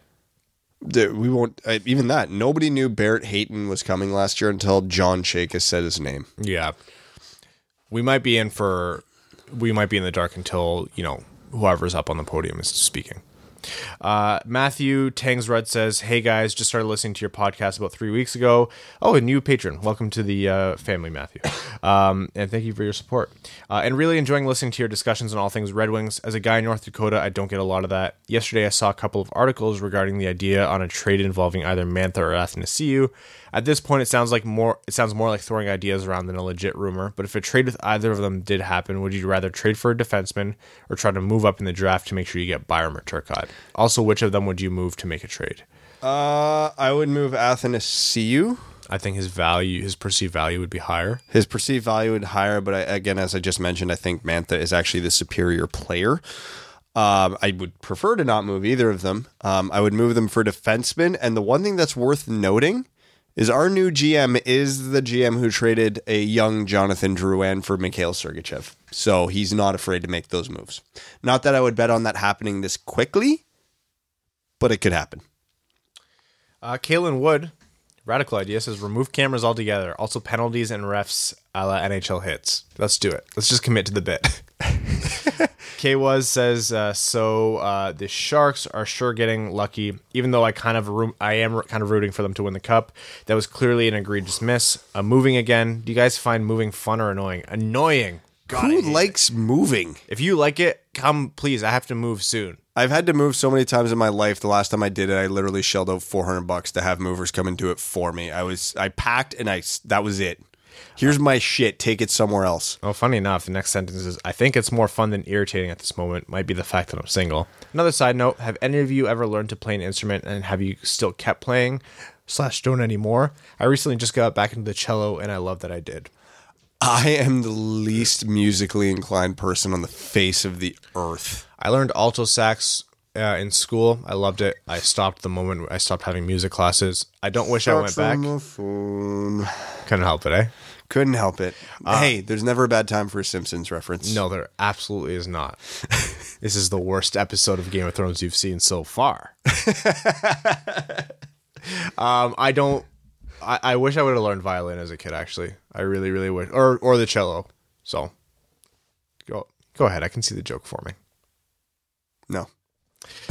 we won't. Even that, nobody knew Barrett Hayton was coming last year until John Chayka's said his name. Yeah. We might be in for we might be in the dark until, you know, whoever's up on the podium is speaking. Uh, Matthew Tangs Red says, "Hey guys, just started listening to your podcast about three weeks ago. Oh, a new patron. Welcome to the uh, family, Matthew. Um, and thank you for your support. Uh, and really enjoying listening to your discussions on all things Red Wings. As a guy in North Dakota, I don't get a lot of that. Yesterday, I saw a couple of articles regarding the idea on a trade involving either Mantha or Athanasiu. At this point, it sounds like more. It sounds more like throwing ideas around than a legit rumor. But if a trade with either of them did happen, would you rather trade for a defenseman or try to move up in the draft to make sure you get Byram or Turcotte? Also, which of them would you move to make a trade? Uh, I would move Athanasiu. I think his value, his perceived value, would be higher. His perceived value would higher, but I, again, as I just mentioned, I think Mantha is actually the superior player. Um, I would prefer to not move either of them. Um, I would move them for defenseman. And the one thing that's worth noting is our new GM is the GM who traded a young Jonathan Drouin for Mikhail Sergachev. So he's not afraid to make those moves. Not that I would bet on that happening this quickly, but it could happen. Uh, Kalen Wood, radical idea says remove cameras altogether. Also penalties and refs a la NHL Hitz. Let's do it. Let's just commit to the bit. <laughs> <laughs> K was says uh, so. Uh, the Sharks are sure getting lucky, even though I kind of room, I am kind of rooting for them to win the cup. That was clearly an egregious miss. Uh, moving again. Do you guys find moving fun or annoying? Annoying. God, Who hate likes moving? If you like it, come please. I have to move soon. I've had to move so many times in my life. The last time I did it, I literally shelled out 400 bucks to have movers come and do it for me. I was I packed and I that was it. Here's my shit. Take it somewhere else. Oh, funny enough, the next sentence is I think it's more fun than irritating at this moment might be the fact that I'm single. Another side note, have any of you ever learned to play an instrument and have you still kept playing slash don't anymore? I recently just got back into the cello and I love that I did. I am the least musically inclined person on the face of the earth. I learned alto sax uh, in school. I loved it. I stopped the moment I stopped having music classes. I don't wish I went back. Couldn't help it, eh? Couldn't help it. hey, there's never a bad time for a Simpsons reference. No, there absolutely is not. <laughs> this is the worst episode of Game of Thrones you've seen so far. <laughs> um, I don't. I, I wish I would have learned violin as a kid. Actually, I really, really wish, or or the cello. So, go go ahead. I can see the joke forming. No.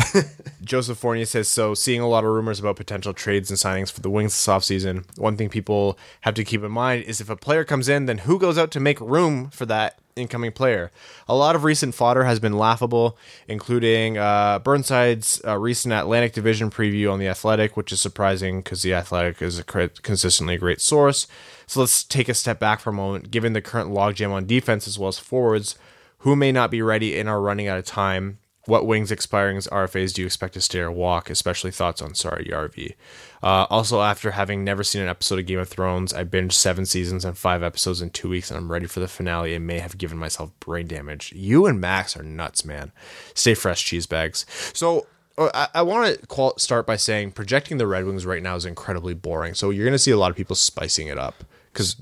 <laughs> Joseph Fournier says so. Seeing a lot of rumors about potential trades and signings for the Wings this offseason. One thing people have to keep in mind is if a player comes in, then who goes out to make room for that incoming player? A lot of recent fodder has been laughable, including uh, Burnside's uh, recent Atlantic Division preview on the Athletic, which is surprising because the Athletic is a consistently great source. So let's take a step back for a moment. Given the current logjam on defense as well as forwards, who may not be ready and are running out of time? What wings expiring as RFAs do you expect to stay or walk? Especially thoughts on Saarijärvi. Uh, also, after having never seen an episode of Game of Thrones, I binged seven seasons and five episodes in two weeks, and I'm ready for the finale. and may have given myself brain damage. You and Max are nuts, man. Stay fresh, cheese bags. So. uh, I, I want to qual- start by saying projecting the Red Wings right now is incredibly boring. So you're going to see a lot of people spicing it up because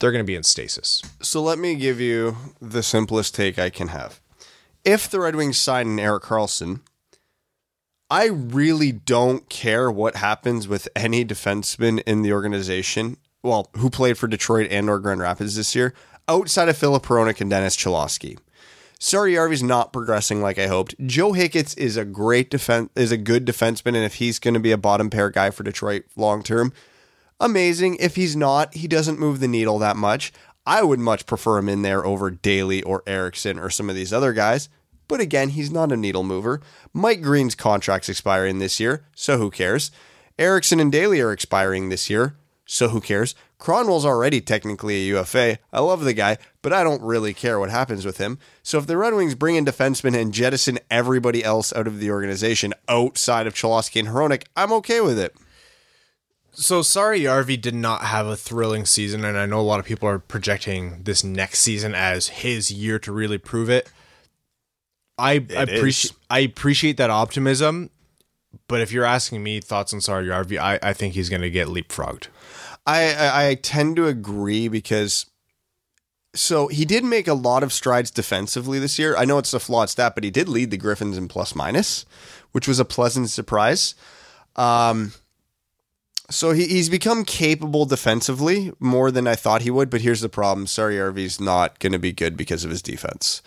they're going to be in stasis. So let me give you the simplest take I can have. If the Red Wings sign an Erik Karlsson, I really don't care what happens with any defenseman in the organization. Well, who played for Detroit and or Grand Rapids this year, outside of Filip Hronek and Dennis Cholowski. Saarijärvi's not progressing like I hoped. Joe Hicketts is a great defense, is a good defenseman, and if he's going to be a bottom pair guy for Detroit long term, amazing. If he's not, he doesn't move the needle that much. I would much prefer him in there over Daly or Ericsson or some of these other guys. But again, he's not a needle mover. Mike Green's contract's expiring this year, so who cares? Ericsson and Daly are expiring this year, so who cares? Kronwall's already technically a UFA. I love the guy, but I don't really care what happens with him. So if the Red Wings bring in defensemen and jettison everybody else out of the organization outside of Cholowski and Hronek, I'm okay with it. So sorry, Yarvi did not have a thrilling season, and I know a lot of people are projecting this next season as his year to really prove it. I appreciate I appreciate that optimism, but if you're asking me thoughts on Saarijärvi, I, I think he's going to get leapfrogged. I, I I tend to agree because so he did make a lot of strides defensively this year. I know it's a flawed stat, but he did lead the Griffins in plus minus, which was a pleasant surprise. Um, so he, he's become capable defensively more than I thought he would. But here's the problem: Saarijärvi's not going to be good because of his defense.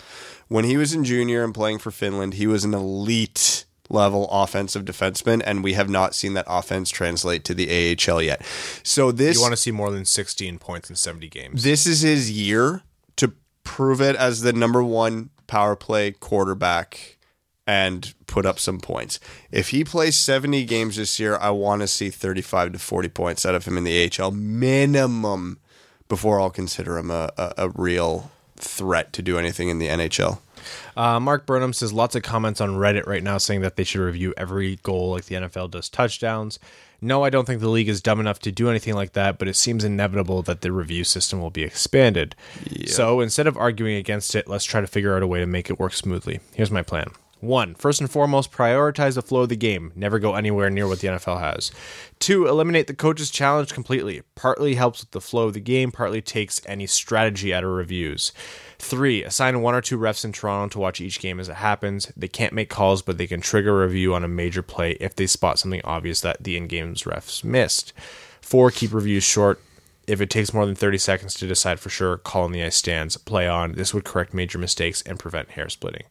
When he was in junior and playing for Finland, he was an elite level offensive defenseman, and we have not seen that offense translate to the AHL yet. So this You want to see more than 16 points in 70 games. this is his year to prove it as the number one power play quarterback and put up some points. If he plays 70 games this year, I want to see 35 to 40 points out of him in the AHL minimum before I'll consider him a, a, a real threat to do anything in the NHL. Uh, Mark Burnham says lots of comments on Reddit right now saying that they should review every goal like the NFL does touchdowns. No, I don't think the league is dumb enough to do anything like that, but it seems inevitable that the review system will be expanded. So instead of arguing against it, let's try to figure out a way to make it work smoothly. Here's my plan. One, first and foremost, prioritize the flow of the game. Never go anywhere near what the NFL has. Two, eliminate the coach's challenge completely. Partly helps with the flow of the game, partly takes any strategy out of reviews. Three, assign one or two refs in Toronto to watch each game as it happens. They can't make calls, but they can trigger a review on a major play if they spot something obvious that the in games refs missed. Four, keep reviews short. If it takes more than 30 seconds to decide for sure, call on the ice stands, play on. This would correct major mistakes and prevent hair splitting.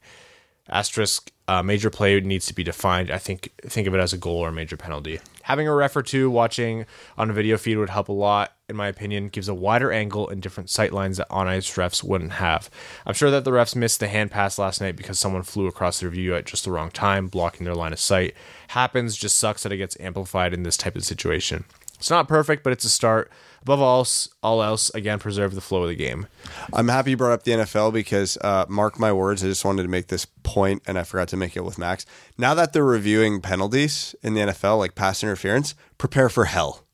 Asterisk, uh, major play needs to be defined. I think think of it as a goal or a major penalty. Having a ref or two watching on a video feed would help a lot, in my opinion. Gives a wider angle and different sight lines that on ice refs wouldn't have. I'm sure that the refs missed the hand pass last night because someone flew across their view at just the wrong time, blocking their line of sight. Happens, just sucks that it gets amplified in this type of situation. It's not perfect, but it's a start. Above all, else, all else, again, preserve the flow of the game. I'm happy you brought up the NFL because, uh, mark my words, I just wanted to make this point and I forgot to make it with Max. Now that they're reviewing penalties in the NFL, like pass interference, prepare for hell.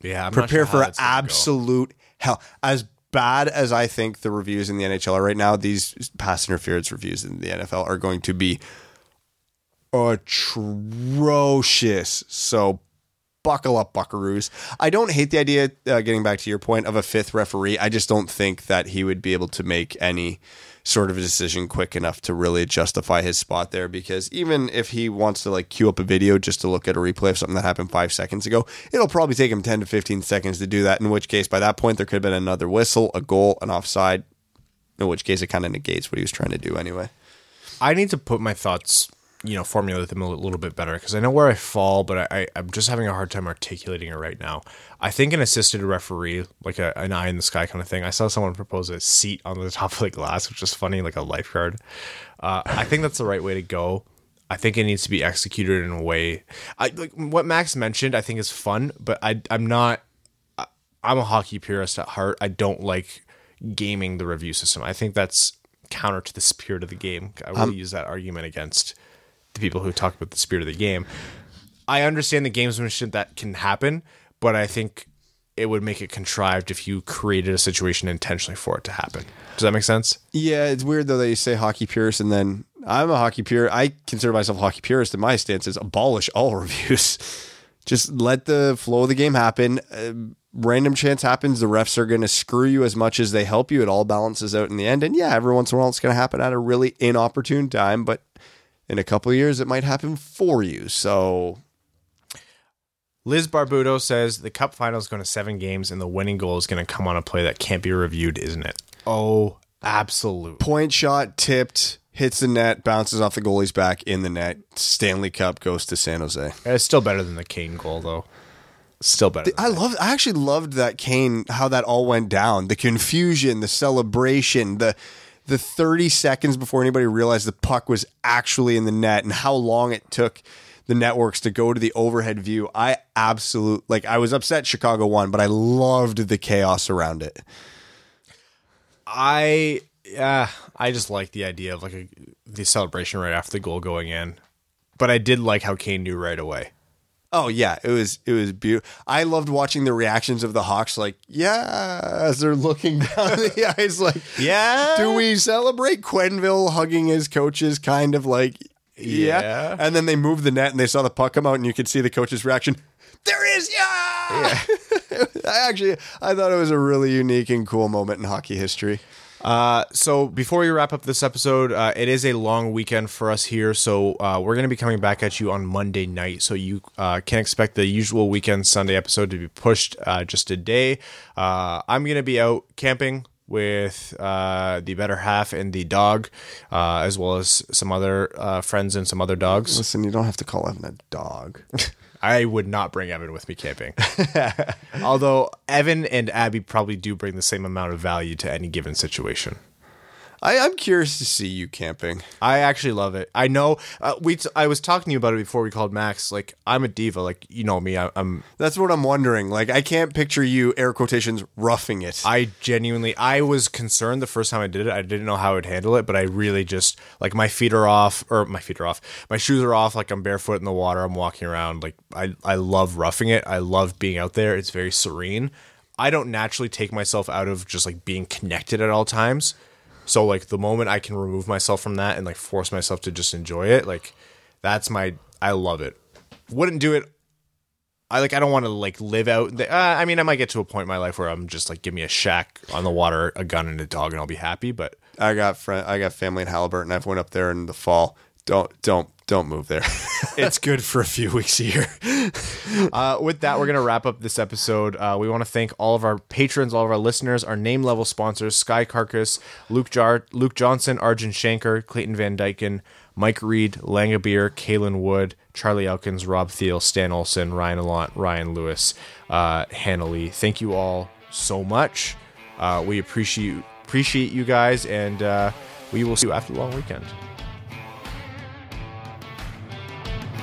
Yeah, I'm prepare not sure for that's gonna go. absolute hell. As bad as I think the reviews in the NHL are right now, these pass interference reviews in the NFL are going to be atrocious. So buckle up, buckaroos. I don't hate the idea, uh, getting back to your point, of a fifth referee. I just don't think that he would be able to make any sort of a decision quick enough to really justify his spot there because even if he wants to like queue up a video just to look at a replay of something that happened five seconds ago, it'll probably take him 10 to 15 seconds to do that. In which case, by that point, there could have been another whistle, a goal, an offside, in which case it kind of negates what he was trying to do anyway. I need to put my thoughts, you know, formulate them a little bit better because I know where I fall, but I, I, I'm just having a hard time articulating it right now. I think an assisted referee, like a, an eye in the sky kind of thing. I saw someone propose a seat on the <laughs> top of the glass, which is funny, like a lifeguard. Uh, I think that's the right way to go. I think it needs to be executed in a way. I like what Max mentioned. I think is fun, but I, I'm not. I, I'm a hockey purist at heart. I don't like gaming the review system. I think that's counter to the spirit of the game. I will use that argument against the people who talk about the spirit of the game. I understand the gamesmanship that can happen, but I think it would make it contrived if you created a situation intentionally for it to happen. Does that make sense? Yeah, it's weird though that you say hockey purist and then I'm a hockey purist. I consider myself a hockey purist, and my stance is abolish all <laughs> reviews. Just let the flow of the game happen. Uh, random chance happens. The refs are going to screw you as much as they help you. It all balances out in the end. And yeah, every once in a while it's going to happen at a really inopportune time, but in a couple of years, it might happen for you. So Liz Barbudo says the cup final is going to seven games and the winning goal is going to come on a play that can't be reviewed, isn't it? Oh, absolutely. point shot tipped, hits the net, bounces off the goalie's back in the net. Stanley Cup goes to San Jose. Uh, it's still better than the Kane goal, though. Still better. I love. I actually loved that Kane. How that all went down. The confusion, the celebration, the the thirty seconds before anybody realized the puck was actually in the net, and how long it took the networks to go to the overhead view. I absolute like. I was upset Chicago won, but I loved the chaos around it. I yeah, I just like the idea of like a, the celebration right after the goal going in. But I did like how Kane knew right away. Oh yeah, it was it was beautiful. I loved watching the reactions of the Hawks, like yeah, as they're looking <laughs> down the ice, like Yeah. do we celebrate Quenneville hugging his coaches? Kind of like yeah. Yeah. and then they moved the net and they saw the puck come out, and you could see the coach's reaction. There is yeah. <laughs> I actually I thought it was a really unique and cool moment in hockey history. Uh, so before we wrap up this episode, uh, it is a long weekend for us here. So uh, we're going to be coming back at you on Monday night. So you uh, can expect the usual weekend Sunday episode to be pushed uh, just a day. Uh, I'm going to be out camping with uh, the better half and the dog, uh, as well as some other uh, friends and some other dogs. Listen, you don't have to call Evan a dog. <laughs> I would not bring Evan with me camping. <laughs> Although Evan and Abby probably do bring the same amount of value to any given situation. I, I'm curious to see you camping. I actually love it. I know uh, we. T- I was talking to you about it before we called Max. Like I'm a diva. Like you know me. I, I'm. That's what I'm wondering. Like, I can't picture you air quotations roughing it. I genuinely. I was concerned the first time I did it. I didn't know how I'd handle it, but I really just like my feet are off, or my feet are off. My shoes are off. Like I'm barefoot in the water. I'm walking around. Like I. I love roughing it. I love being out there. It's very serene. I don't naturally take myself out of just like being connected at all times. So like the moment I can remove myself from that and like force myself to just enjoy it, like that's my I love it. Wouldn't do it. I like I don't want to like live out. The, uh, I mean, I might get to a point in my life where I'm just like give me a shack on the water, a gun and a dog, and I'll be happy. But I got friend, I got family in Haliburton. I've went up there in the fall. Don't don't don't move there. <laughs> it's good for a few weeks a <laughs> year. Uh, with that, we're going to wrap up this episode. Uh, we want to thank all of our patrons, all of our listeners, our name level sponsors Sky Carcass, Luke, Jar- Luke Johnson, Arjun Shanker, Clayton Van Dyken, Mike Reed, Langabeer, Kalen Wood, Charlie Elkins, Rob Thiel, Stan Olson, Ryan Alant, Ryan Lewis, uh, Hannah Lee. Thank you all so much. Uh, we appreciate appreciate you guys, and uh, we will see you after the long weekend.